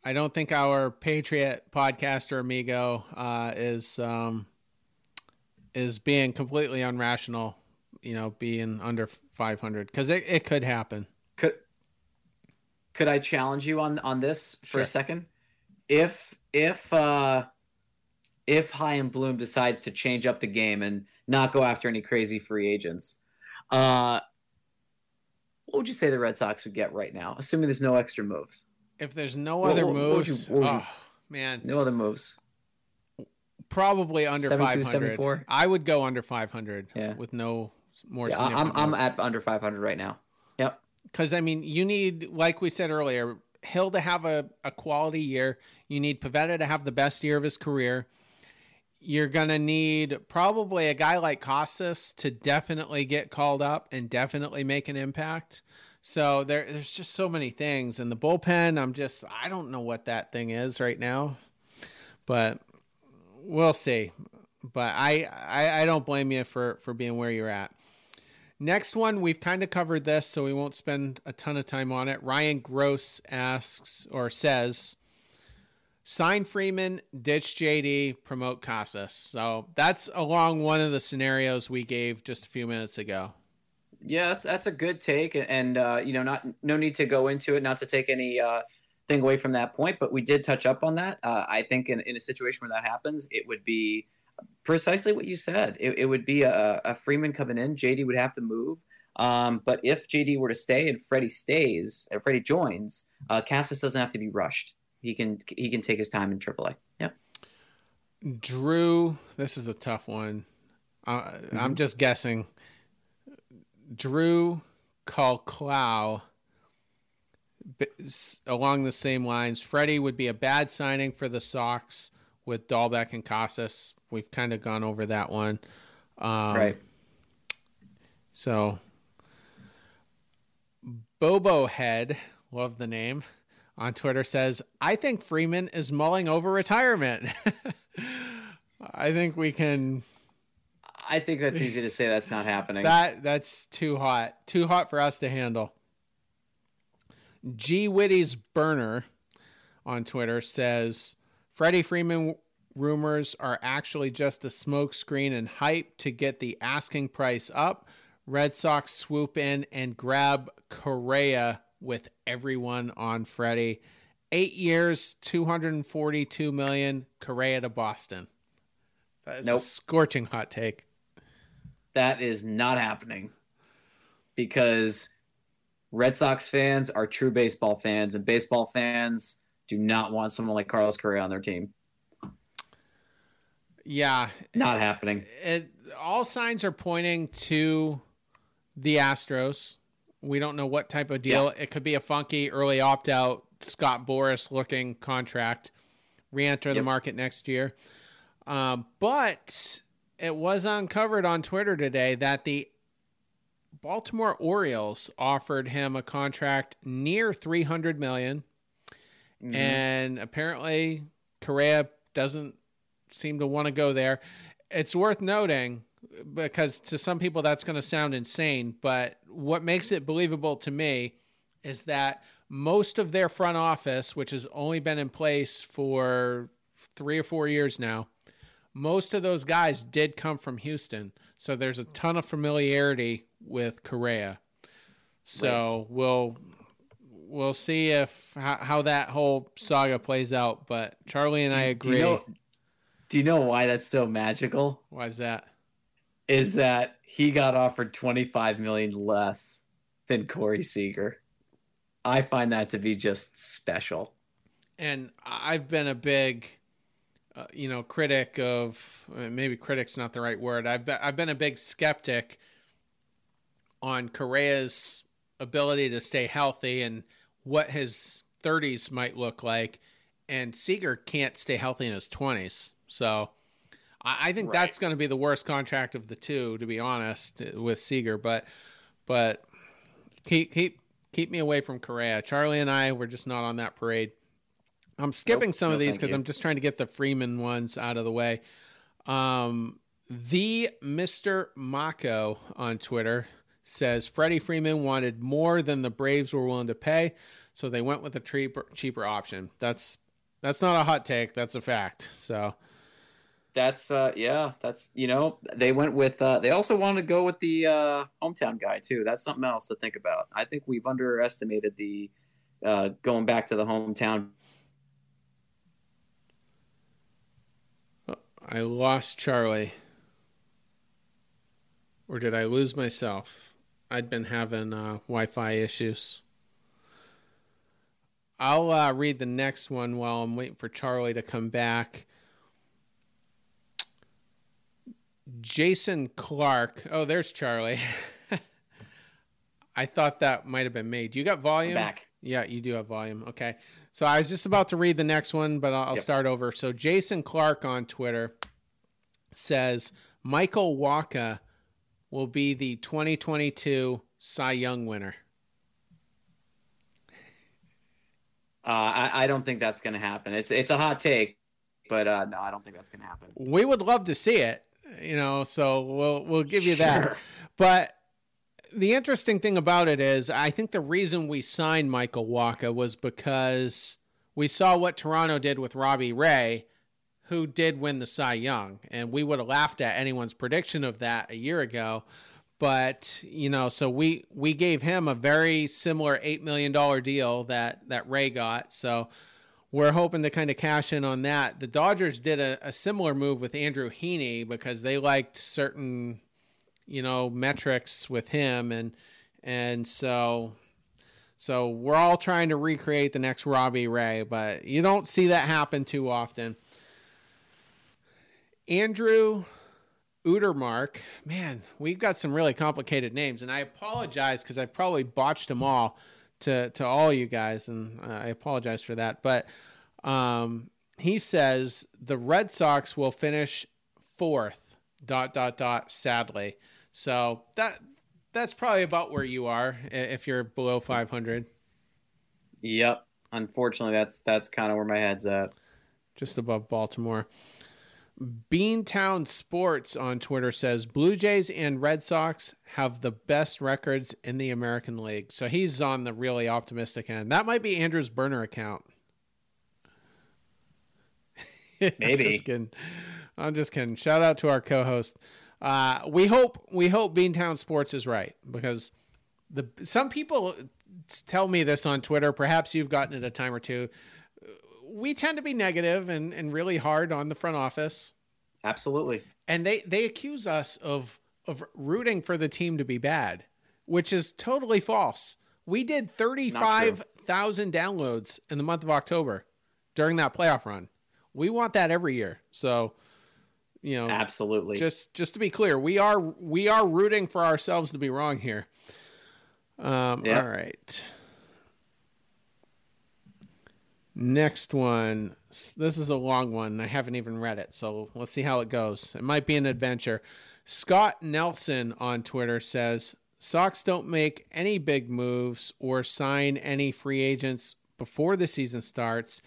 I... I... don't think our Patriot podcaster amigo uh, is um, is being completely unrational. You know, being under 500 because it, it could happen. Could could I challenge you on on this for sure. a second? If if uh if Chaim Bloom decides to change up the game and not go after any crazy free agents, uh, what would you say the Red Sox would get right now, assuming there's no extra moves? If there's no what, other what, moves, what you, oh, man, no other moves. Probably under 500. I would go under 500 yeah. with no more. Yeah, I'm I'm at under 500 right now. Yep. Because I mean, you need, like we said earlier, Hill to have a, a quality year. You need Pivetta to have the best year of his career. You're going to need probably a guy like Casas to definitely get called up and definitely make an impact. So there, there's just so many things. And the bullpen, I'm just, I don't know what that thing is right now, but we'll see. But I, I, I don't blame you for, for being where you're at. Next one, we've kind of covered this, so we won't spend a ton of time on it. Ryan Gross asks or says, sign Freeman, ditch JD, promote Casas. So that's along one of the scenarios we gave just a few minutes ago. Yeah, that's that's a good take, and uh, you know, not no need to go into it, not to take any uh, thing away from that point, but we did touch up on that. Uh, I think in, in a situation where that happens, it would be precisely what you said. It, it would be a, a, Freeman coming in. JD would have to move. Um, but if JD were to stay and Freddie stays, or Freddie joins, uh, Casas doesn't have to be rushed. He can he can take his time in AAA. Yeah. Drew, this is a tough one. Uh, mm-hmm. I'm just guessing. Drew call Clow along the same lines. Freddie would be a bad signing for the Sox with Dalbec and Casas. We've kind of gone over that one. Um, right. So, Bobo Head, love the name, on Twitter says, I think Freeman is mulling over retirement. [laughs] I think we can. I think that's easy to say that's not happening. That That's too hot. Too hot for us to handle. G Witty's burner on Twitter says, Freddie Freeman rumors are actually just a smokescreen and hype to get the asking price up. Red Sox swoop in and grab Correa with everyone on Freddie. Eight years, two hundred and forty-two million. Correa to Boston. That is nope. a scorching hot take. That is not happening because Red Sox fans are true baseball fans, and baseball fans do not want someone like Carlos Correa on their team. Yeah, not happening. It, all signs are pointing to the Astros. We don't know what type of deal. Yeah. It could be a funky early opt out Scott Boras looking contract, re enter yep. the market next year. Um, but it was uncovered on Twitter today that the Baltimore Orioles offered him a contract near 300 million Mm-hmm. And apparently, Correa doesn't seem to want to go there. It's worth noting because to some people that's going to sound insane, but what makes it believable to me is that most of their front office, which has only been in place for three or four years now, most of those guys did come from Houston. So there's a ton of familiarity with Correa. So right. we'll we'll see if how, how, that whole saga plays out. But Charlie and do, I agree. Do you, know, do you know why that's so magical? Why is that? Is that he got offered 25 million less than Corey Seager. I find that to be just special. And I've been a big, uh, you know, critic of uh, maybe critic's not the right word. I've been, I've been a big skeptic on Correa's ability to stay healthy and what his 30s might look like. And Seager can't stay healthy in his 20s. So I, I think right. that's going to be the worst contract of the two, to be honest, with Seager. But, but keep, keep, keep me away from Correa. Charlie and I were just not on that parade. I'm skipping nope, some no, of these because I'm just trying to get the Freeman ones out of the way. Um, the Mr. Mako on Twitter says Freddie Freeman wanted more than the Braves were willing to pay, so they went with a cheaper cheaper option. That's that's not a hot take. That's a fact. So that's uh yeah that's you know they went with uh they also wanted to go with the uh hometown guy too that's something else to think about i think we've underestimated the uh going back to the hometown i lost charlie or did i lose myself i'd been having uh wi-fi issues i'll uh read the next one while i'm waiting for charlie to come back Jason Clark. Oh, there's Charlie. [laughs] I thought that might have been made. You got volume? I'm back. Yeah, you do have volume. Okay. So I was just about to read the next one, but I'll, yep. start over. So Jason Clark on Twitter says Michael Wacha will be the 2022 Cy Young winner. Uh, I, I, don't think that's going to happen. It's it's a hot take, but uh, no, I don't think that's going to happen. We would love to see it you know, so we'll we'll give you sure. that. But the interesting thing about it is, I think the reason we signed Michael Wacha was because we saw what Toronto did with Robbie Ray, who did win the Cy Young, and we would have laughed at anyone's prediction of that a year ago. But you know, so we we gave him a very similar eight million dollar deal that that Ray got. So we're hoping to kind of cash in on that. The Dodgers did a, a similar move with Andrew Heaney because they liked certain, you know, metrics with him, and and so so we're all trying to recreate the next Robbie Ray, but you don't see that happen too often. Andrew Udermark, man, we've got some really complicated names, and I apologize because I probably botched them all to to all you guys, and I apologize for that. But um, he says the Red Sox will finish fourth. Dot dot dot. Sadly, so that that's probably about where you are if you're below 500. Yep. Unfortunately, that's that's kind of where my head's at. Just above Baltimore. Beantown Sports on Twitter says Blue Jays and Red Sox have the best records in the American League. So he's on the really optimistic end. That might be Andrew's burner account. [laughs] Maybe. I'm just kidding. I'm just kidding. Shout out to our co-host. Uh, we hope we hope Beantown Sports is right because the some people tell me this on Twitter. Perhaps you've gotten it a time or two. We tend to be negative and, and really hard on the front office. Absolutely. And they, they accuse us of of rooting for the team to be bad, which is totally false. We did 35,000 downloads in the month of October during that playoff run. We want that every year. So, you know, absolutely. Just just to be clear, we are we are rooting for ourselves to be wrong here. Um, yep. All right. Next one. This is a long one. I haven't even read it, so let's see how it goes. It might be an adventure. Scott Nelson on Twitter says Sox don't make any big moves or sign any free agents before the season starts.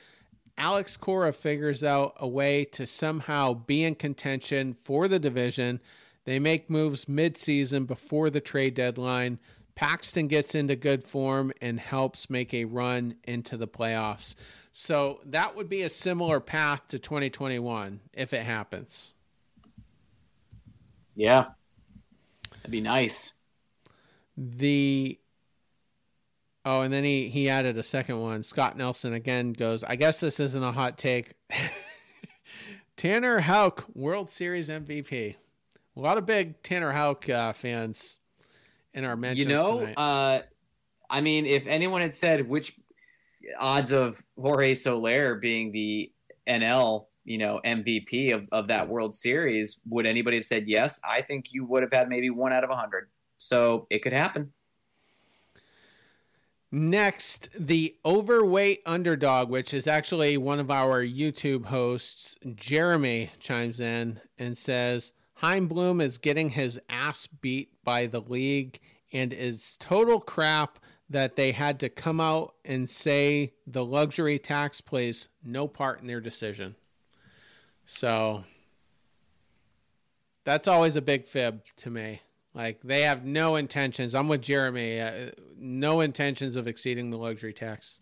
Alex Cora figures out a way to somehow be in contention for the division. They make moves midseason before the trade deadline. Paxton gets into good form and helps make a run into the playoffs. So that would be a similar path to 2021 if it happens. Yeah. That'd be nice. The oh, and then he he added a second one. Scott Nelson again goes. I guess this isn't a hot take. [laughs] Tanner Houck, World Series MVP. A lot of big Tanner Houck uh, fans in our mentions You know, tonight. uh, I mean, if anyone had said which odds of Jorge Soler being the NL, you know, MVP of, of that World Series, would anybody have said yes? I think you would have had maybe one out of a hundred. So it could happen. Next, the overweight underdog, which is actually one of our YouTube hosts, Jeremy, chimes in and says Chaim Bloom is getting his ass beat by the league and is total crap that they had to come out and say the luxury tax plays no part in their decision. So that's always a big fib to me. Like they have no intentions. I'm with Jeremy. Uh, no intentions of exceeding the luxury tax.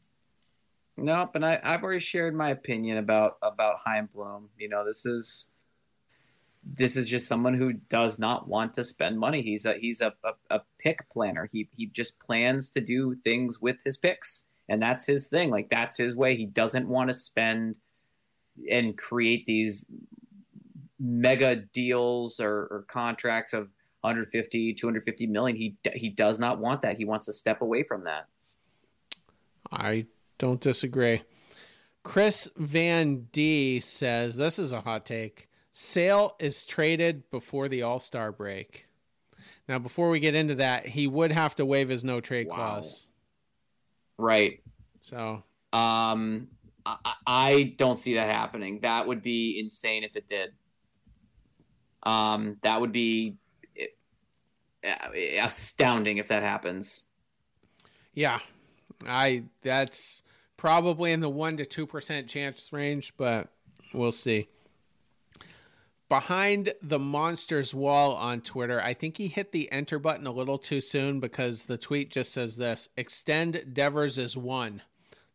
No, but I, I've already shared my opinion about about Chaim Bloom. You know, this is this is just someone who does not want to spend money. He's a he's a, a, a pick planner. He he just plans to do things with his picks, and that's his thing. Like that's his way. He doesn't want to spend and create these mega deals or, or contracts of 150 250 million he he does not want that he wants to step away from that I don't disagree. Chris Van D says this is a hot take. Sale is traded before the All Star break. Now, before we get into that, he would have to waive his no trade Wow. clause. right So Um, I, I don't see that happening. That would be insane if it did. Um, that would be eh, astounding if that happens. yeah, I that's probably in the one to two percent chance range, but we'll see. Behind the monsters wall on Twitter, I think he hit the enter button a little too soon because the tweet just says this: "Extend Devers is one."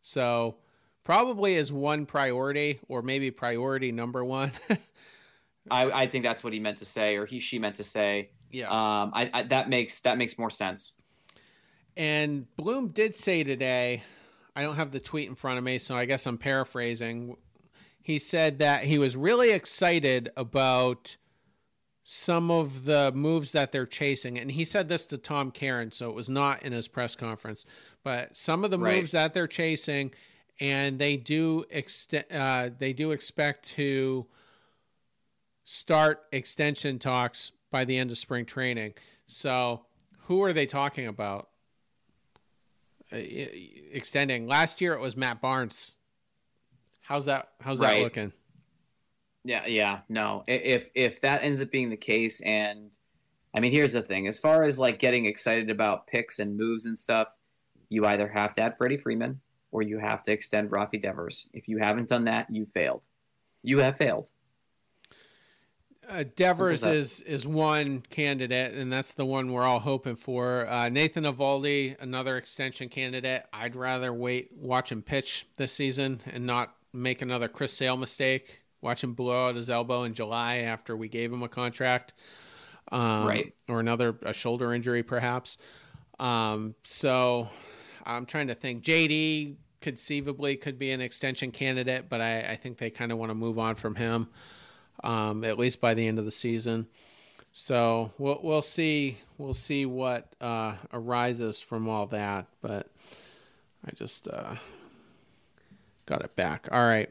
So probably is one priority, or maybe priority number one. [laughs] I, I think that's what he meant to say, or he she meant to say. yeah. Um, I, I that makes that makes more sense. And Bloom did say today, I don't have the tweet in front of me, so I guess I'm paraphrasing. He said that he was really excited about some of the moves that they're chasing. And he said this to Tom Caron, so it was not in his press conference. But some of the Right. moves that they're chasing, and they do ext- uh, they do expect to start extension talks by the end of spring training. So, who are they talking about? Uh, extending. Last year it was Matt Barnes. How's that? How's that looking? Yeah, yeah, no. If if that ends up being the case, and I mean, here's the thing: as far as like getting excited about picks and moves and stuff, you either have to add Freddie Freeman or you have to extend Rafi Devers. If you haven't done that, you failed. You have failed. Uh, Devers is is one candidate, and that's the one we're all hoping for. Uh, Nathan Eovaldi, another extension candidate. I'd rather wait, watch him pitch this season, and not make another Chris Sale mistake. Watch him blow out his elbow in July after we gave him a contract, um, Right. Or another a shoulder injury, perhaps. Um, so I'm trying to think. JD conceivably could be an extension candidate, but I, I think they kind of want to move on from him um, at least by the end of the season. So we'll we'll see we'll see what uh, arises from all that. But I just uh, got it back. All right,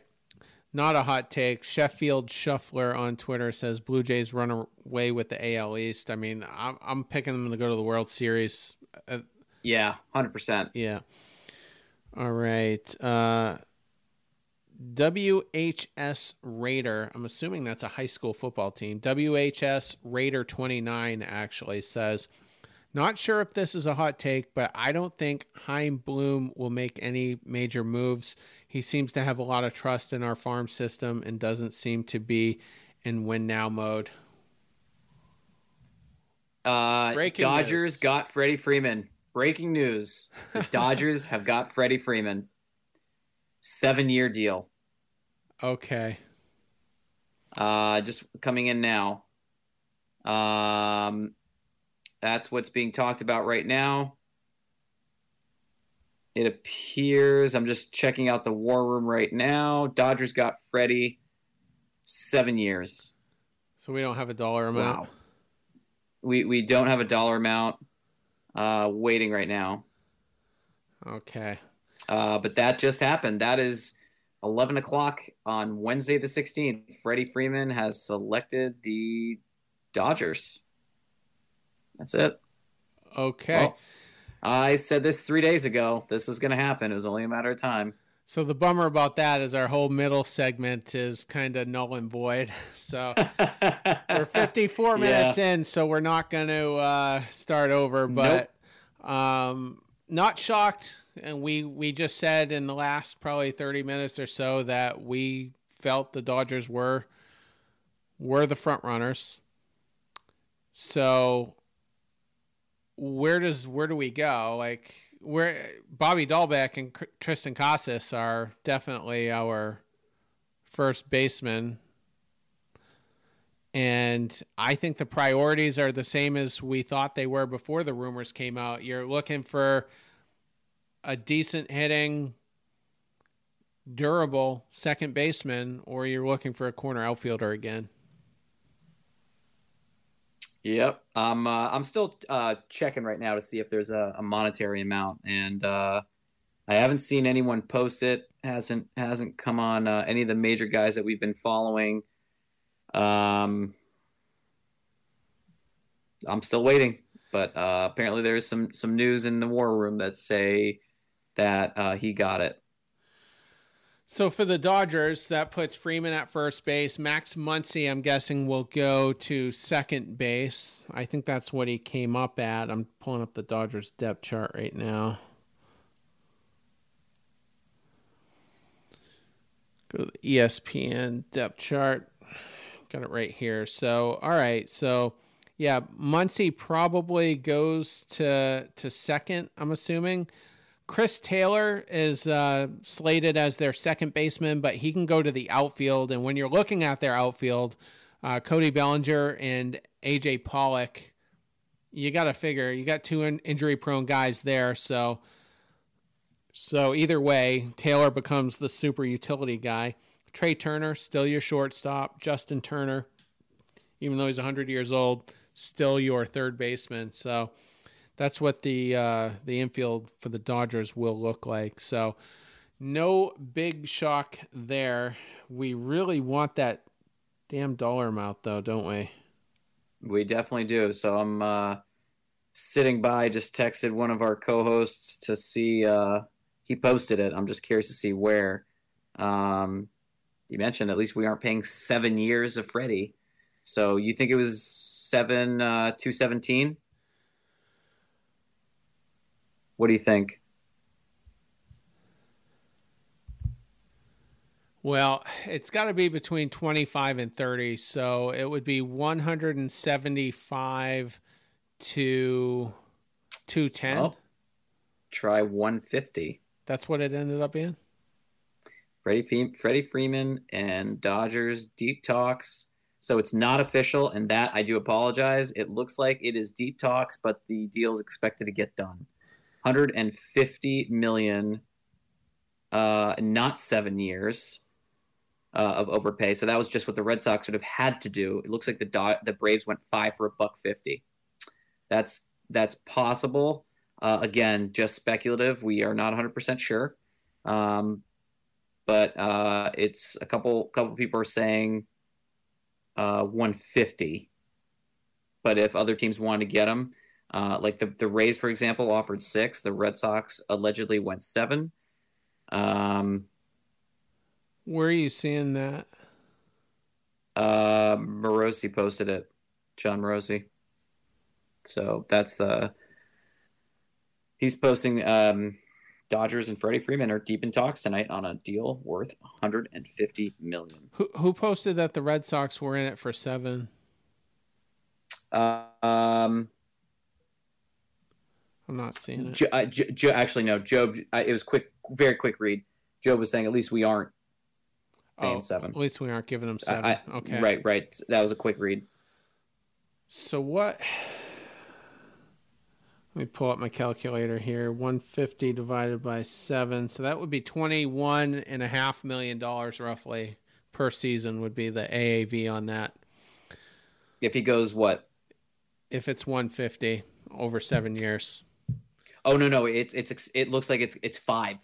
not a hot take. Sheffield Shuffler on Twitter says Blue Jays run away with the AL East. I mean, I'm I'm picking them to go to the World Series. Uh, Yeah, hundred percent. yeah. All right. Uh, WHS Raider. I'm assuming that's a high school football team. WHS Raider 29 actually says, not sure if this is a hot take, but I don't think Chaim Bloom will make any major moves. He seems to have a lot of trust in our farm system and doesn't seem to be in win now mode. Uh, Breaking Dodgers news. got Freddie Freeman. Breaking news: The [laughs] Dodgers have got Freddie Freeman. Seven-year deal. Okay. Uh, just coming in now. Um, That's what's being talked about right now. It appears I'm just checking out the war room right now. Dodgers got Freddie seven years. So we don't have a dollar amount. Wow. We we don't have a dollar amount uh, waiting right now. Okay. Uh, but that just happened. That is 11 o'clock on Wednesday the 16th. Freddie Freeman has selected the Dodgers. That's it. Okay. Well, I said this three days ago. This was going to happen. It was only a matter of time. So the bummer about that is our whole middle segment is kind of null and void. [laughs] So [laughs] we're 54 minutes Yeah. in, so we're not going to uh, start over. But um, not shocked, and we we just said in the last probably 30 minutes or so that we felt the Dodgers were were the front runners. So where does where do we go? Like where Bobby Dalbec and Triston Casas are definitely our first baseman. And I think the priorities are the same as we thought they were before the rumors came out. You're looking for a decent hitting, durable second baseman, or you're looking for a corner outfielder again. Yep. I'm uh, I'm still uh, checking right now to see if there's a, a monetary amount, and uh, I haven't seen anyone post it. hasn't hasn't come on uh, any of the major guys that we've been following. Um, I'm still waiting, but uh, apparently there's some some news in the war room that say that uh, he got it. So for the Dodgers, that puts Freeman at first base. Max Muncy, I'm guessing, will go to second base. I think that's what he came up at. I'm pulling up the Dodgers depth chart right now. Go to the ESPN depth chart. Got it right here. So, all right. So, yeah, Muncy probably goes to to second. I'm assuming. Chris Taylor is uh, slated as their second baseman, but he can go to the outfield. And when you're looking at their outfield, uh, Cody Bellinger and AJ Pollock, you got to figure you got two in- injury-prone guys there. So, so either way, Taylor becomes the super utility guy. Trea Turner still your shortstop. Justin Turner, even though he's 100 years old, still your third baseman. So that's what the uh, the infield for the Dodgers will look like. So no big shock there. We really want that damn dollar amount though, don't we? We definitely do. So I'm uh, sitting by, just texted one of our co-hosts to see. Uh, he posted it. I'm just curious to see where. Um, you mentioned at least we aren't paying seven years of Freddie. So you think it was seven uh, two seventeen? What do you think? Well, it's got to be between 25 and 30, so it would be 175 to 210. Well, try 150. That's what it ended up being. Freddie, Freddie Freeman and Dodgers deep talks. So it's not official, and that I do apologize. It looks like it is deep talks, but the deal is expected to get done. 150 million, uh, not seven years uh, of overpay. So that was just what the Red Sox would have had to do. It looks like the the Braves went five for a buck fifty. That's that's possible. Uh, again, just speculative. We are not 100 percent sure. Um, but uh, it's a couple couple people are saying uh, 150. But if other teams want to get him, uh, like the the Rays, for example, offered six. The Red Sox allegedly went seven. Um, Where are you seeing that? uh, Morosi posted it, Jon Morosi. So that's the he's posting. Um, Dodgers and Freddie Freeman are deep in talks tonight on a deal worth 150 million. Who who posted that the Red Sox were in it for 7? Uh, um, I'm not seeing it. Jo, uh, jo, jo, actually, no. Job. Uh, it was quick, very quick read. Job was saying at least we aren't paying Oh, seven. At least we aren't giving them I- 7. I- okay. Right, right. That was a quick read. So what Let me pull up my calculator here. 150 divided by 7. So that would be $21.5 million roughly per season, would be the AAV on that. If he goes what? If it's 150 over seven years. Oh no no it's it's it looks like it's it's five.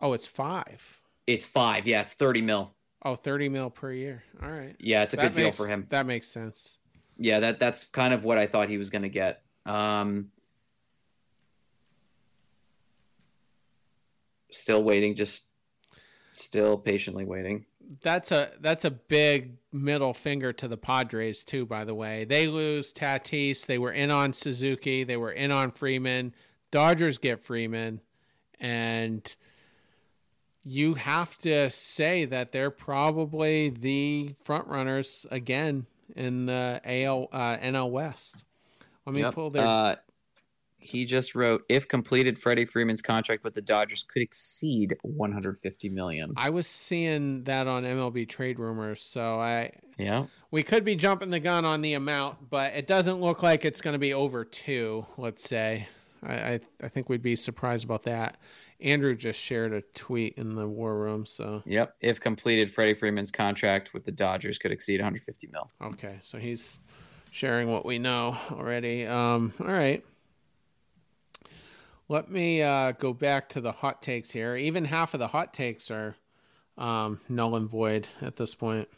Oh, it's five. It's five. Yeah, it's thirty mil. Oh, 30 mil per year. All right. Yeah, it's a That good makes- deal for him. That makes sense. Yeah, that that's kind of what I thought he was going to get. Um, still waiting, just still patiently waiting. That's a that's a big middle finger to the Padres too. By the way, they lose Tatis. They were in on Suzuki. They were in on Freeman. Dodgers get Freeman, and you have to say that they're probably the front runners again in the AL uh, NL West. Let me Yep. pull their. Uh, he just wrote, if completed, Freddie Freeman's contract with the Dodgers could exceed 150 million. I was seeing that on MLB trade rumors, so I Yeah. we could be jumping the gun on the amount, but it doesn't look like it's going to be over two. Let's say, I, I I think we'd be surprised about that. Andrew just shared a tweet in the war room, so Yep. If completed, Freddie Freeman's contract with the Dodgers could exceed 150 mil. okay, so he's sharing what we know already. Um, all right. Let me uh, go back to the hot takes here. Even half of the hot takes are um, null and void at this point.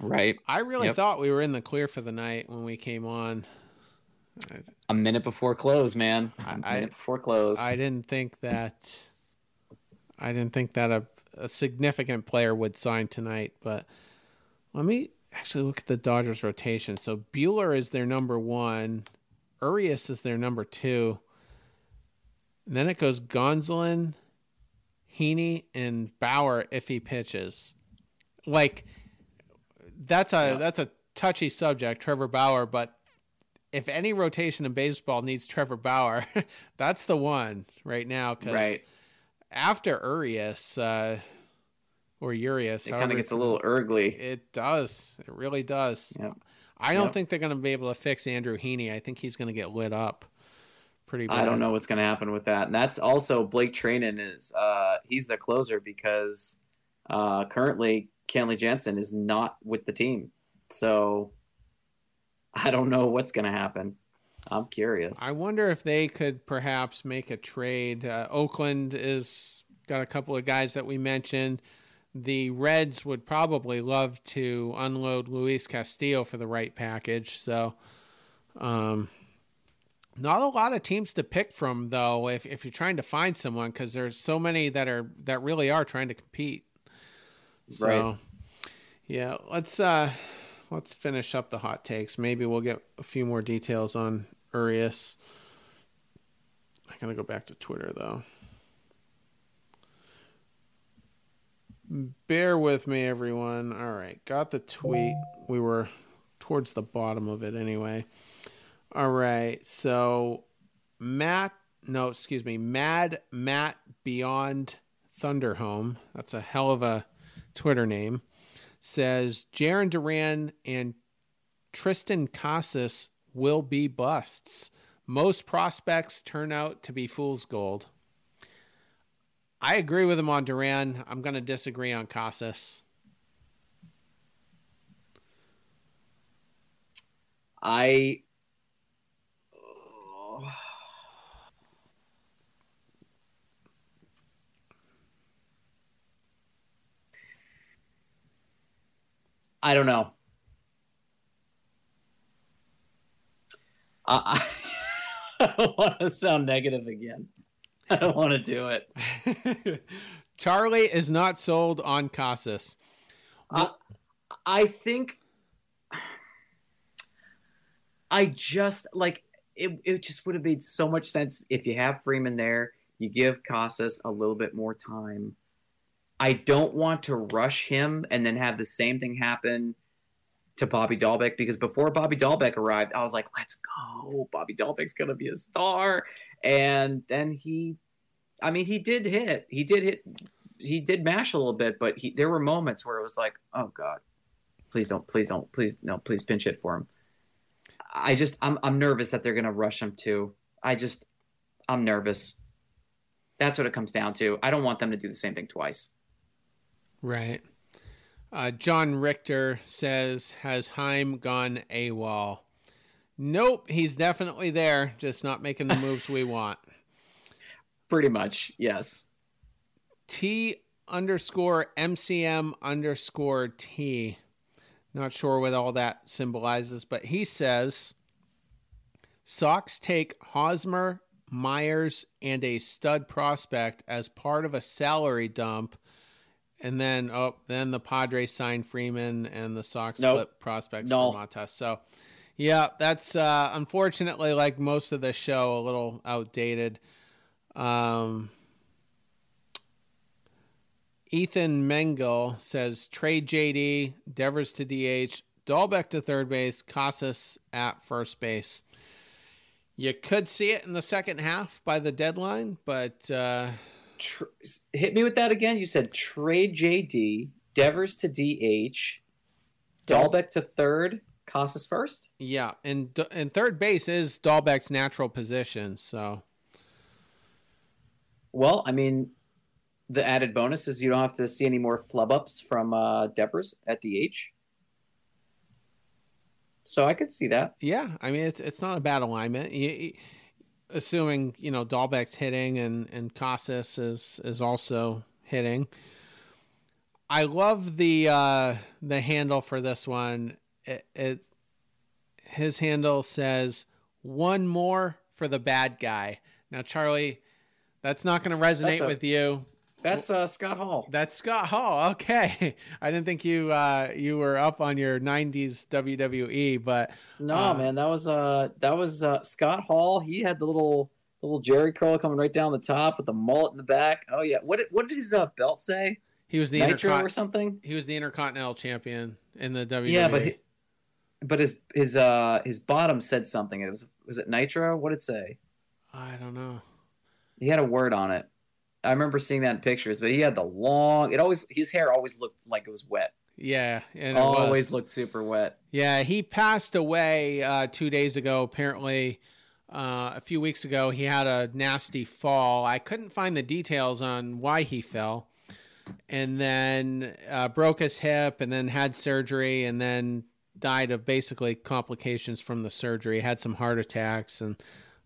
Right. I really Yep. thought we were in the clear for the night when we came on. A minute before close, man. A I- minute before close. I didn't think that I didn't think that a, a significant player would sign tonight, but let me actually look at the Dodgers rotation. So Buehler is their number one, Urias is their number two, and then it goes Gonzalez, Heaney, and Bauer if he pitches. Like that's a Yeah. that's a touchy subject, Trevor Bauer, but if any rotation in baseball needs Trevor Bauer, [laughs] that's the one right now. Cause right. after Urias, uh, or Urias, It kind of gets a little ugly. It does. It really does. Yep. I don't Yep. think they're going to be able to fix Andrew Heaney. I think he's going to get lit up pretty bad. I don't know what's going to happen with that. And that's also Blake Treinen is uh, he's the closer because uh, currently Kenley Jansen is not with the team. So I don't know what's going to happen. I'm curious. I wonder if they could perhaps make a trade. Uh, Oakland is got a couple of guys that we mentioned. The Reds would probably love to unload Luis Castillo for the right package. So, um, not a lot of teams to pick from though. If if you're trying to find someone, because there's so many that are that really are trying to compete. So, Right. yeah, let's uh, let's finish up the hot takes. Maybe we'll get a few more details on Urias. I gotta go back to Twitter though. Bear with me, everyone. All right, got the tweet. We were towards the bottom of it anyway. All right, so Matt, no, excuse me, Mad Matt Beyond Thunderhome. That's a hell of a Twitter name. Says Jarren Duran and Triston Casas will be busts. Most prospects turn out to be fool's gold. I agree with him on Duran. I'm going to disagree on Casas. I. I don't know. I, [laughs] I don't want to sound negative again. I don't want to do it. [laughs] Charlie is not sold on Casas. I, I think I just like it. It just would have made so much sense if you have Freeman there. You give Casas a little bit more time. I don't want to rush him and then have the same thing happen to Bobby Dalbec because before Bobby Dalbec arrived, I was like, "Let's go! Bobby Dalbec's gonna be a star." And then he, I mean, he did hit. He did hit. He did mash a little bit, but he there were moments where it was like, "Oh God, please don't, please don't, please no, please pinch it for him." I just I'm I'm nervous that they're gonna rush him too. I just I'm nervous. That's what it comes down to. I don't want them to do the same thing twice. Right. Uh, John Richter says, "Has Chaim gone AWOL?" Nope, he's definitely there, just not making the moves we want. [laughs] Pretty much, yes. T underscore MCM underscore T. Not sure what all that symbolizes, but he says Sox take Hosmer, Myers, and a stud prospect as part of a salary dump. And then, oh, then the Padres signed Freeman and the Sox Nope. flip prospects No. for Montas. So, yeah, that's uh, unfortunately like most of the show, a little outdated. Um, Ethan Mengel says trade JD, Devers to DH, Dalbec to third base, Casas at first base. You could see it in the second half by the deadline, but uh, Tr- hit me with that again. You said trade JD, Devers to DH, Dalbec to third, Casas first. yeah, and and third base is Dalbec's natural position. So Well, I mean, the added bonus is you don't have to see any more flub ups from uh, Devers at DH. So I could see that. yeah, I mean it's it's not a bad alignment. You, you- assuming you know Dalbec's hitting and and Casas is is also hitting. I love the uh, the handle for this one. It, it his handle says one more for the bad guy. Now, Charlie, that's not going to resonate a- with you. That's uh, Scott Hall. That's Scott Hall. Okay, [laughs] I didn't think you uh, you were up on your '90s WWE, but No, Uh, man, that was uh that was uh Scott Hall. He had the little little Jerry curl coming right down the top with the mullet in the back. Oh yeah. What did, what did his uh, belt say? he was the Nitro or something? he was the Intercontinental Champion in the WWE. Yeah, but he, but his his uh his bottom said something. It was was it Nitro? What did it say? I don't know. He had a word on it. I remember seeing that in pictures, but he had the long. It always his hair always looked like it was wet. Yeah, and it always looked super wet. Yeah, he passed away uh, two days ago. Apparently, uh, a few weeks ago, he had a nasty fall. I couldn't find the details on why he fell, and then uh, broke his hip, and then had surgery, and then died of basically complications from the surgery. Had some heart attacks, and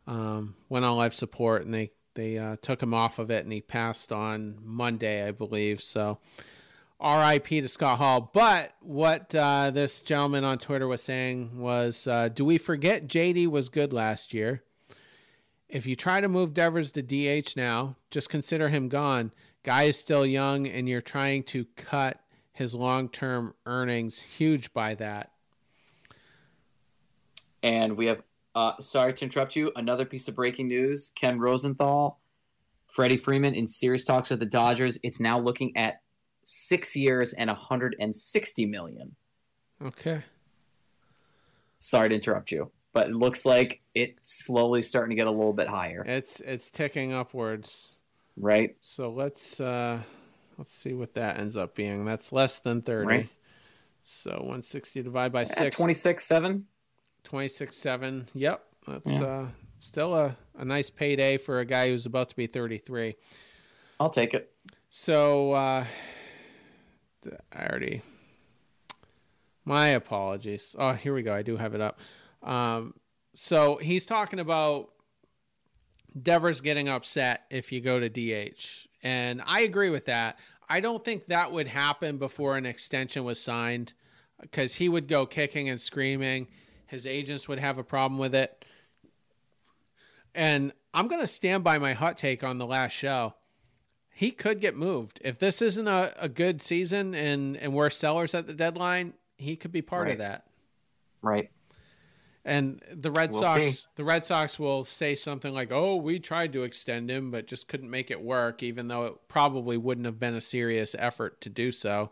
um, went on life support, and they they uh, took him off of it, and he passed on Monday, I believe. So. RIP to Scott Hall. But what uh, this gentleman on Twitter was saying was uh, Do we forget JD was good last year? If you try to move Devers to DH now, just consider him gone. Guy is still young, and you're trying to cut his long term earnings huge by that. And we have, uh, sorry to interrupt you, another piece of breaking news. Ken Rosenthal, Freddie Freeman in serious talks with the Dodgers. It's now looking at six years and 160 million. Okay. Sorry to interrupt you, but it looks like it's slowly starting to get a little bit higher, It's it's ticking upwards. right? So let's uh let's see what that ends up being. That's less than 30. Right. So 160 divided by At 6 26 7. 26 7 yep that's Yeah. uh still a, a nice payday for a guy who's about to be 33 I'll take it. so uh i already my apologies. Oh here we go i do have it up. Um so he's talking about devers getting upset if you go to dh and i agree with that. I don't think that would happen before an extension was signed because he would go kicking and screaming his agents would have a problem with it and i'm going to stand by my hot take on the last show he could get moved if this isn't a, a good season and and we're sellers at the deadline he could be part of that Right. and the red We'll sox see. the red sox will say something like oh we tried to extend him but just couldn't make it work even though it probably wouldn't have been a serious effort to do so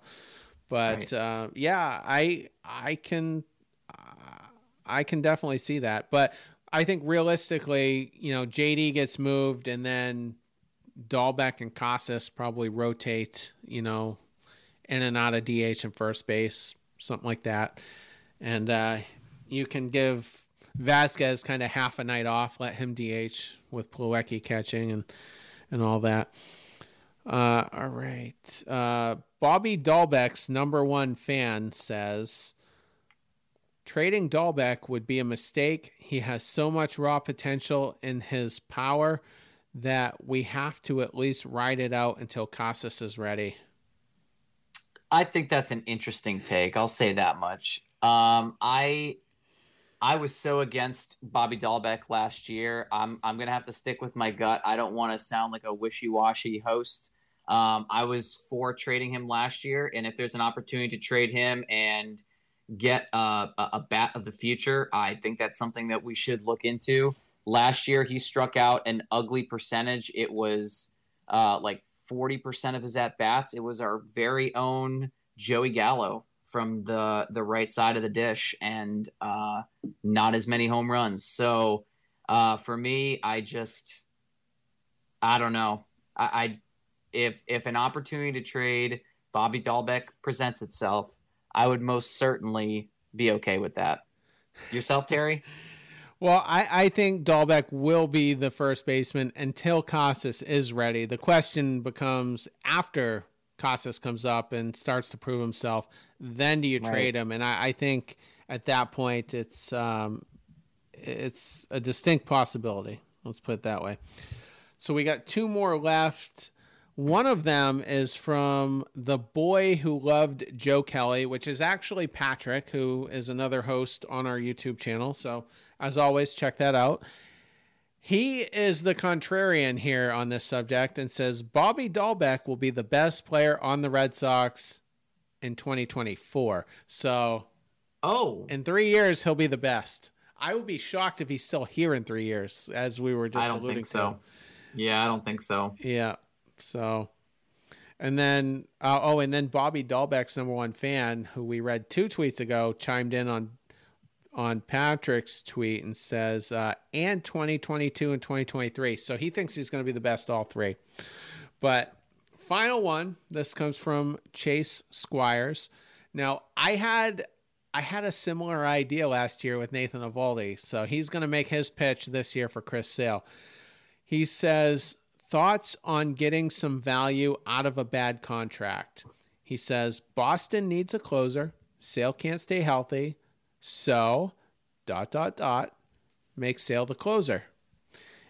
but Right. uh, yeah i i can i can definitely see that but i think realistically you know jd gets moved and then Dalbec and Casas probably rotate, you know, in and out of DH and first base, something like that. And uh, you can give Vasquez kind of half a night off, let him DH with Plawecki catching and and all that. Uh, all right. Uh, Bobby Dalbec's number one fan says trading Dalbec would be a mistake. He has so much raw potential in his power that we have to at least ride it out until Casas is ready. I think that's an interesting take. I'll say that much. Um, I I was so against Bobby Dalbec last year. I'm I'm gonna have to stick with my gut. I don't want to sound like a wishy washy host. Um, I was for trading him last year, and if there's an opportunity to trade him and get a, a bat of the future, I think that's something that we should look into. Last year, he struck out an ugly percentage. It was uh, like 40% of his at bats. It was our very own Joey Gallo from the the right side of the dish, and uh, not as many home runs. So uh, for me, I just I don't know. I, I if if an opportunity to trade Bobby Dalbec presents itself, I would most certainly be okay with that. Yourself, Terry? [laughs] Well, I, I think Dalbec will be the first baseman until Casas is ready. The question becomes after Casas comes up and starts to prove himself, then do you right. trade him? And I, I, think at that point it's um, it's a distinct possibility. Let's put it that way. So we got two more left. One of them is from the boy who loved Joe Kelly, which is actually Patrick, who is another host on our YouTube channel. So as always, check that out. He is the contrarian here on this subject and says Bobby Dalbec will be the best player on the Red Sox in 2024. So, oh, in three years he'll be the best. I would be shocked if he's still here in three years, as we were just I don't alluding think so. to. Yeah, I don't think so. Yeah. So, and then uh, oh, and then Bobby Dalbec's number one fan, who we read two tweets ago, chimed in on on Patrick's tweet and says, uh, and 2022 and 2023. So he thinks he's going to be the best all three. But final one, this comes from Chase Squires. Now, I had I had a similar idea last year with Nathan Eovaldi, so he's going to make his pitch this year for Chris Sale. He says thoughts on getting some value out of a bad contract. He says Boston needs a closer. Sale can't stay healthy. So, dot, dot, dot, make Sale the closer.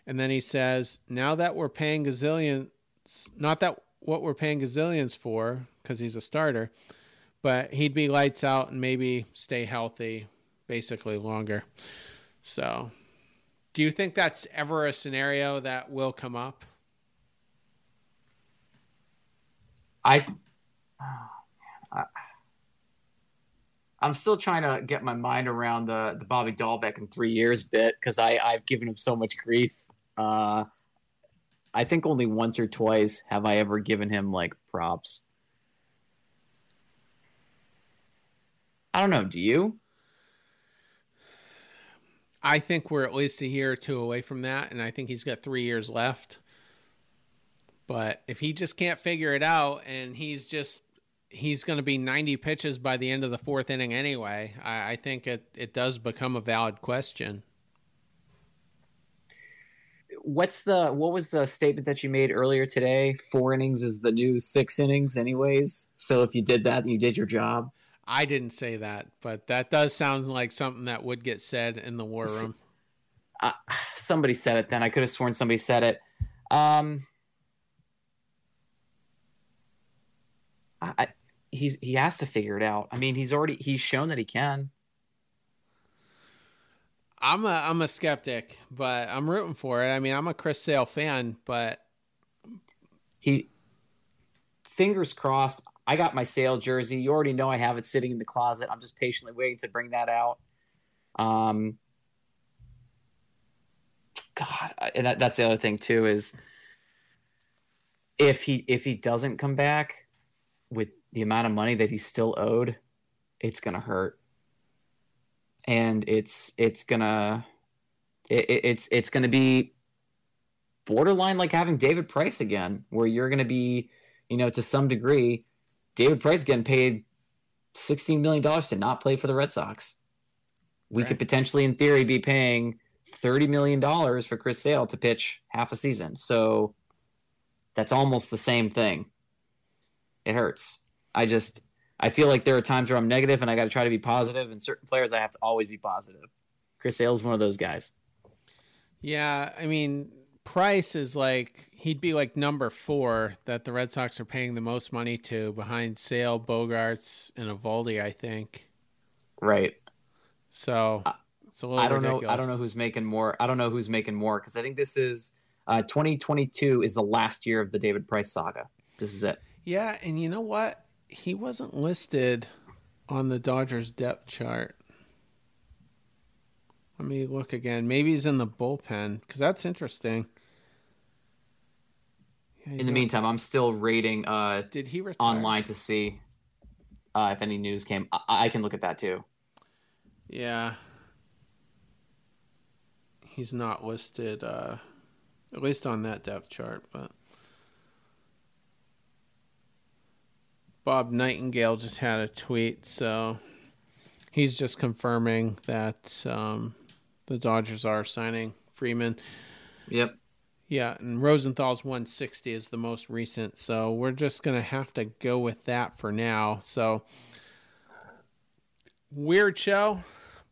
And then he says, now that we're paying gazillions, not that what we're paying gazillions for, because he's a starter, but he'd be lights out and maybe stay healthy basically longer. So, do you think that's ever a scenario that will come up? I, I I'm still trying to get my mind around the the Bobby Dalbec in three years bit because I I've given him so much grief. Uh, I think only once or twice have I ever given him like props. I don't know. Do you? I think we're at least a year or two away from that, and I think he's got three years left. But if he just can't figure it out and he's just he's going to be 90 pitches by the end of the fourth inning anyway. I, I think it, it does become a valid question. What's the what was the statement that you made earlier today? Four innings is the new six innings, anyways. So if you did that, and you did your job. I didn't say that, but that does sound like something that would get said in the war room. Uh, somebody said it then. I could have sworn somebody said it. Um, I, he's he has to figure it out. I mean, he's already he's shown that he can. I'm a I'm a skeptic, but I'm rooting for it. I mean, I'm a Chris Sale fan, but he fingers crossed. I got my Sale jersey. You already know I have it sitting in the closet. I'm just patiently waiting to bring that out. Um, God, and that, that's the other thing too is if he if he doesn't come back with the amount of money that he's still owed, it's gonna hurt, and it's it's gonna it, it's it's gonna be borderline like having David Price again, where you're gonna be, you know, to some degree, David Price getting paid sixteen million dollars to not play for the Red Sox. we Right. could potentially, in theory, be paying thirty million dollars for Chris Sale to pitch half a season. So that's almost the same thing. It hurts. I just I feel like there are times where I'm negative and I got to try to be positive, and certain players I have to always be positive. Chris Sale's one of those guys. Yeah, I mean, Price is like he'd be like number four that the Red Sox are paying the most money to behind Sale, Bogaerts, and Eovaldi, I think. Right. So it's a little. I don't know. I don't know who's making more. I don't know who's making more because I think this is uh, 2022 is the last year of the David Price saga. This is it. Yeah, and you know what? He wasn't listed on the Dodgers depth chart. Let me look again. Maybe he's in the bullpen because that's interesting. Yeah, In the meantime, I'm still rating uh, did he retire? online to see uh, if any news came. I, I can look at that too. Yeah. He's not listed, uh, at least on that depth chart, but. Bob Nightingale just had a tweet, so he's just confirming that um, the Dodgers are signing Freeman. Yep. Yeah, and Rosenthal's 160 is the most recent, so we're just going to have to go with that for now. So weird show,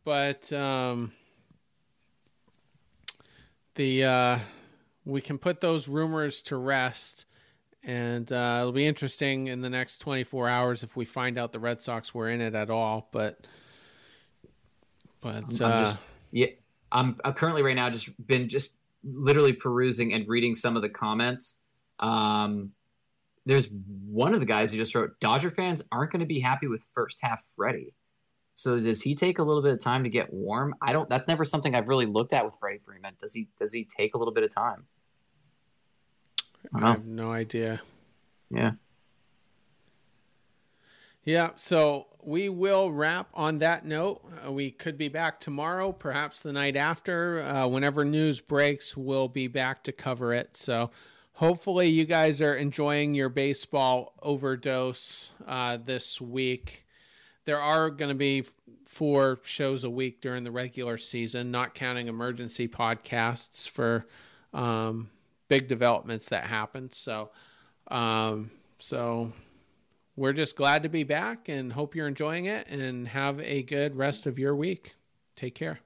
but um the uh we can put those rumors to rest and uh, it'll be interesting in the next 24 hours if we find out the Red Sox were in it at all, but but I'm uh, just yeah. I'm, I'm currently right now just been just literally perusing and reading some of the comments. Um, there's one of the guys who just wrote Dodger fans aren't going to be happy with first half Freddie. So does he take a little bit of time to get warm? I don't. That's never something I've really looked at with Freddie Freeman. Does he? Does he take a little bit of time? I I have no idea. Yeah. Yeah, so we will wrap on that note. Uh, we could be back tomorrow, perhaps the night after. Uh, whenever news breaks, we'll be back to cover it. So hopefully, you guys are enjoying your baseball overdose uh, this week. There are going to be four shows a week during the regular season, not counting emergency podcasts for um, big developments that happen. So, um, so we're just glad to be back and hope you're enjoying it and have a good rest of your week. Take care.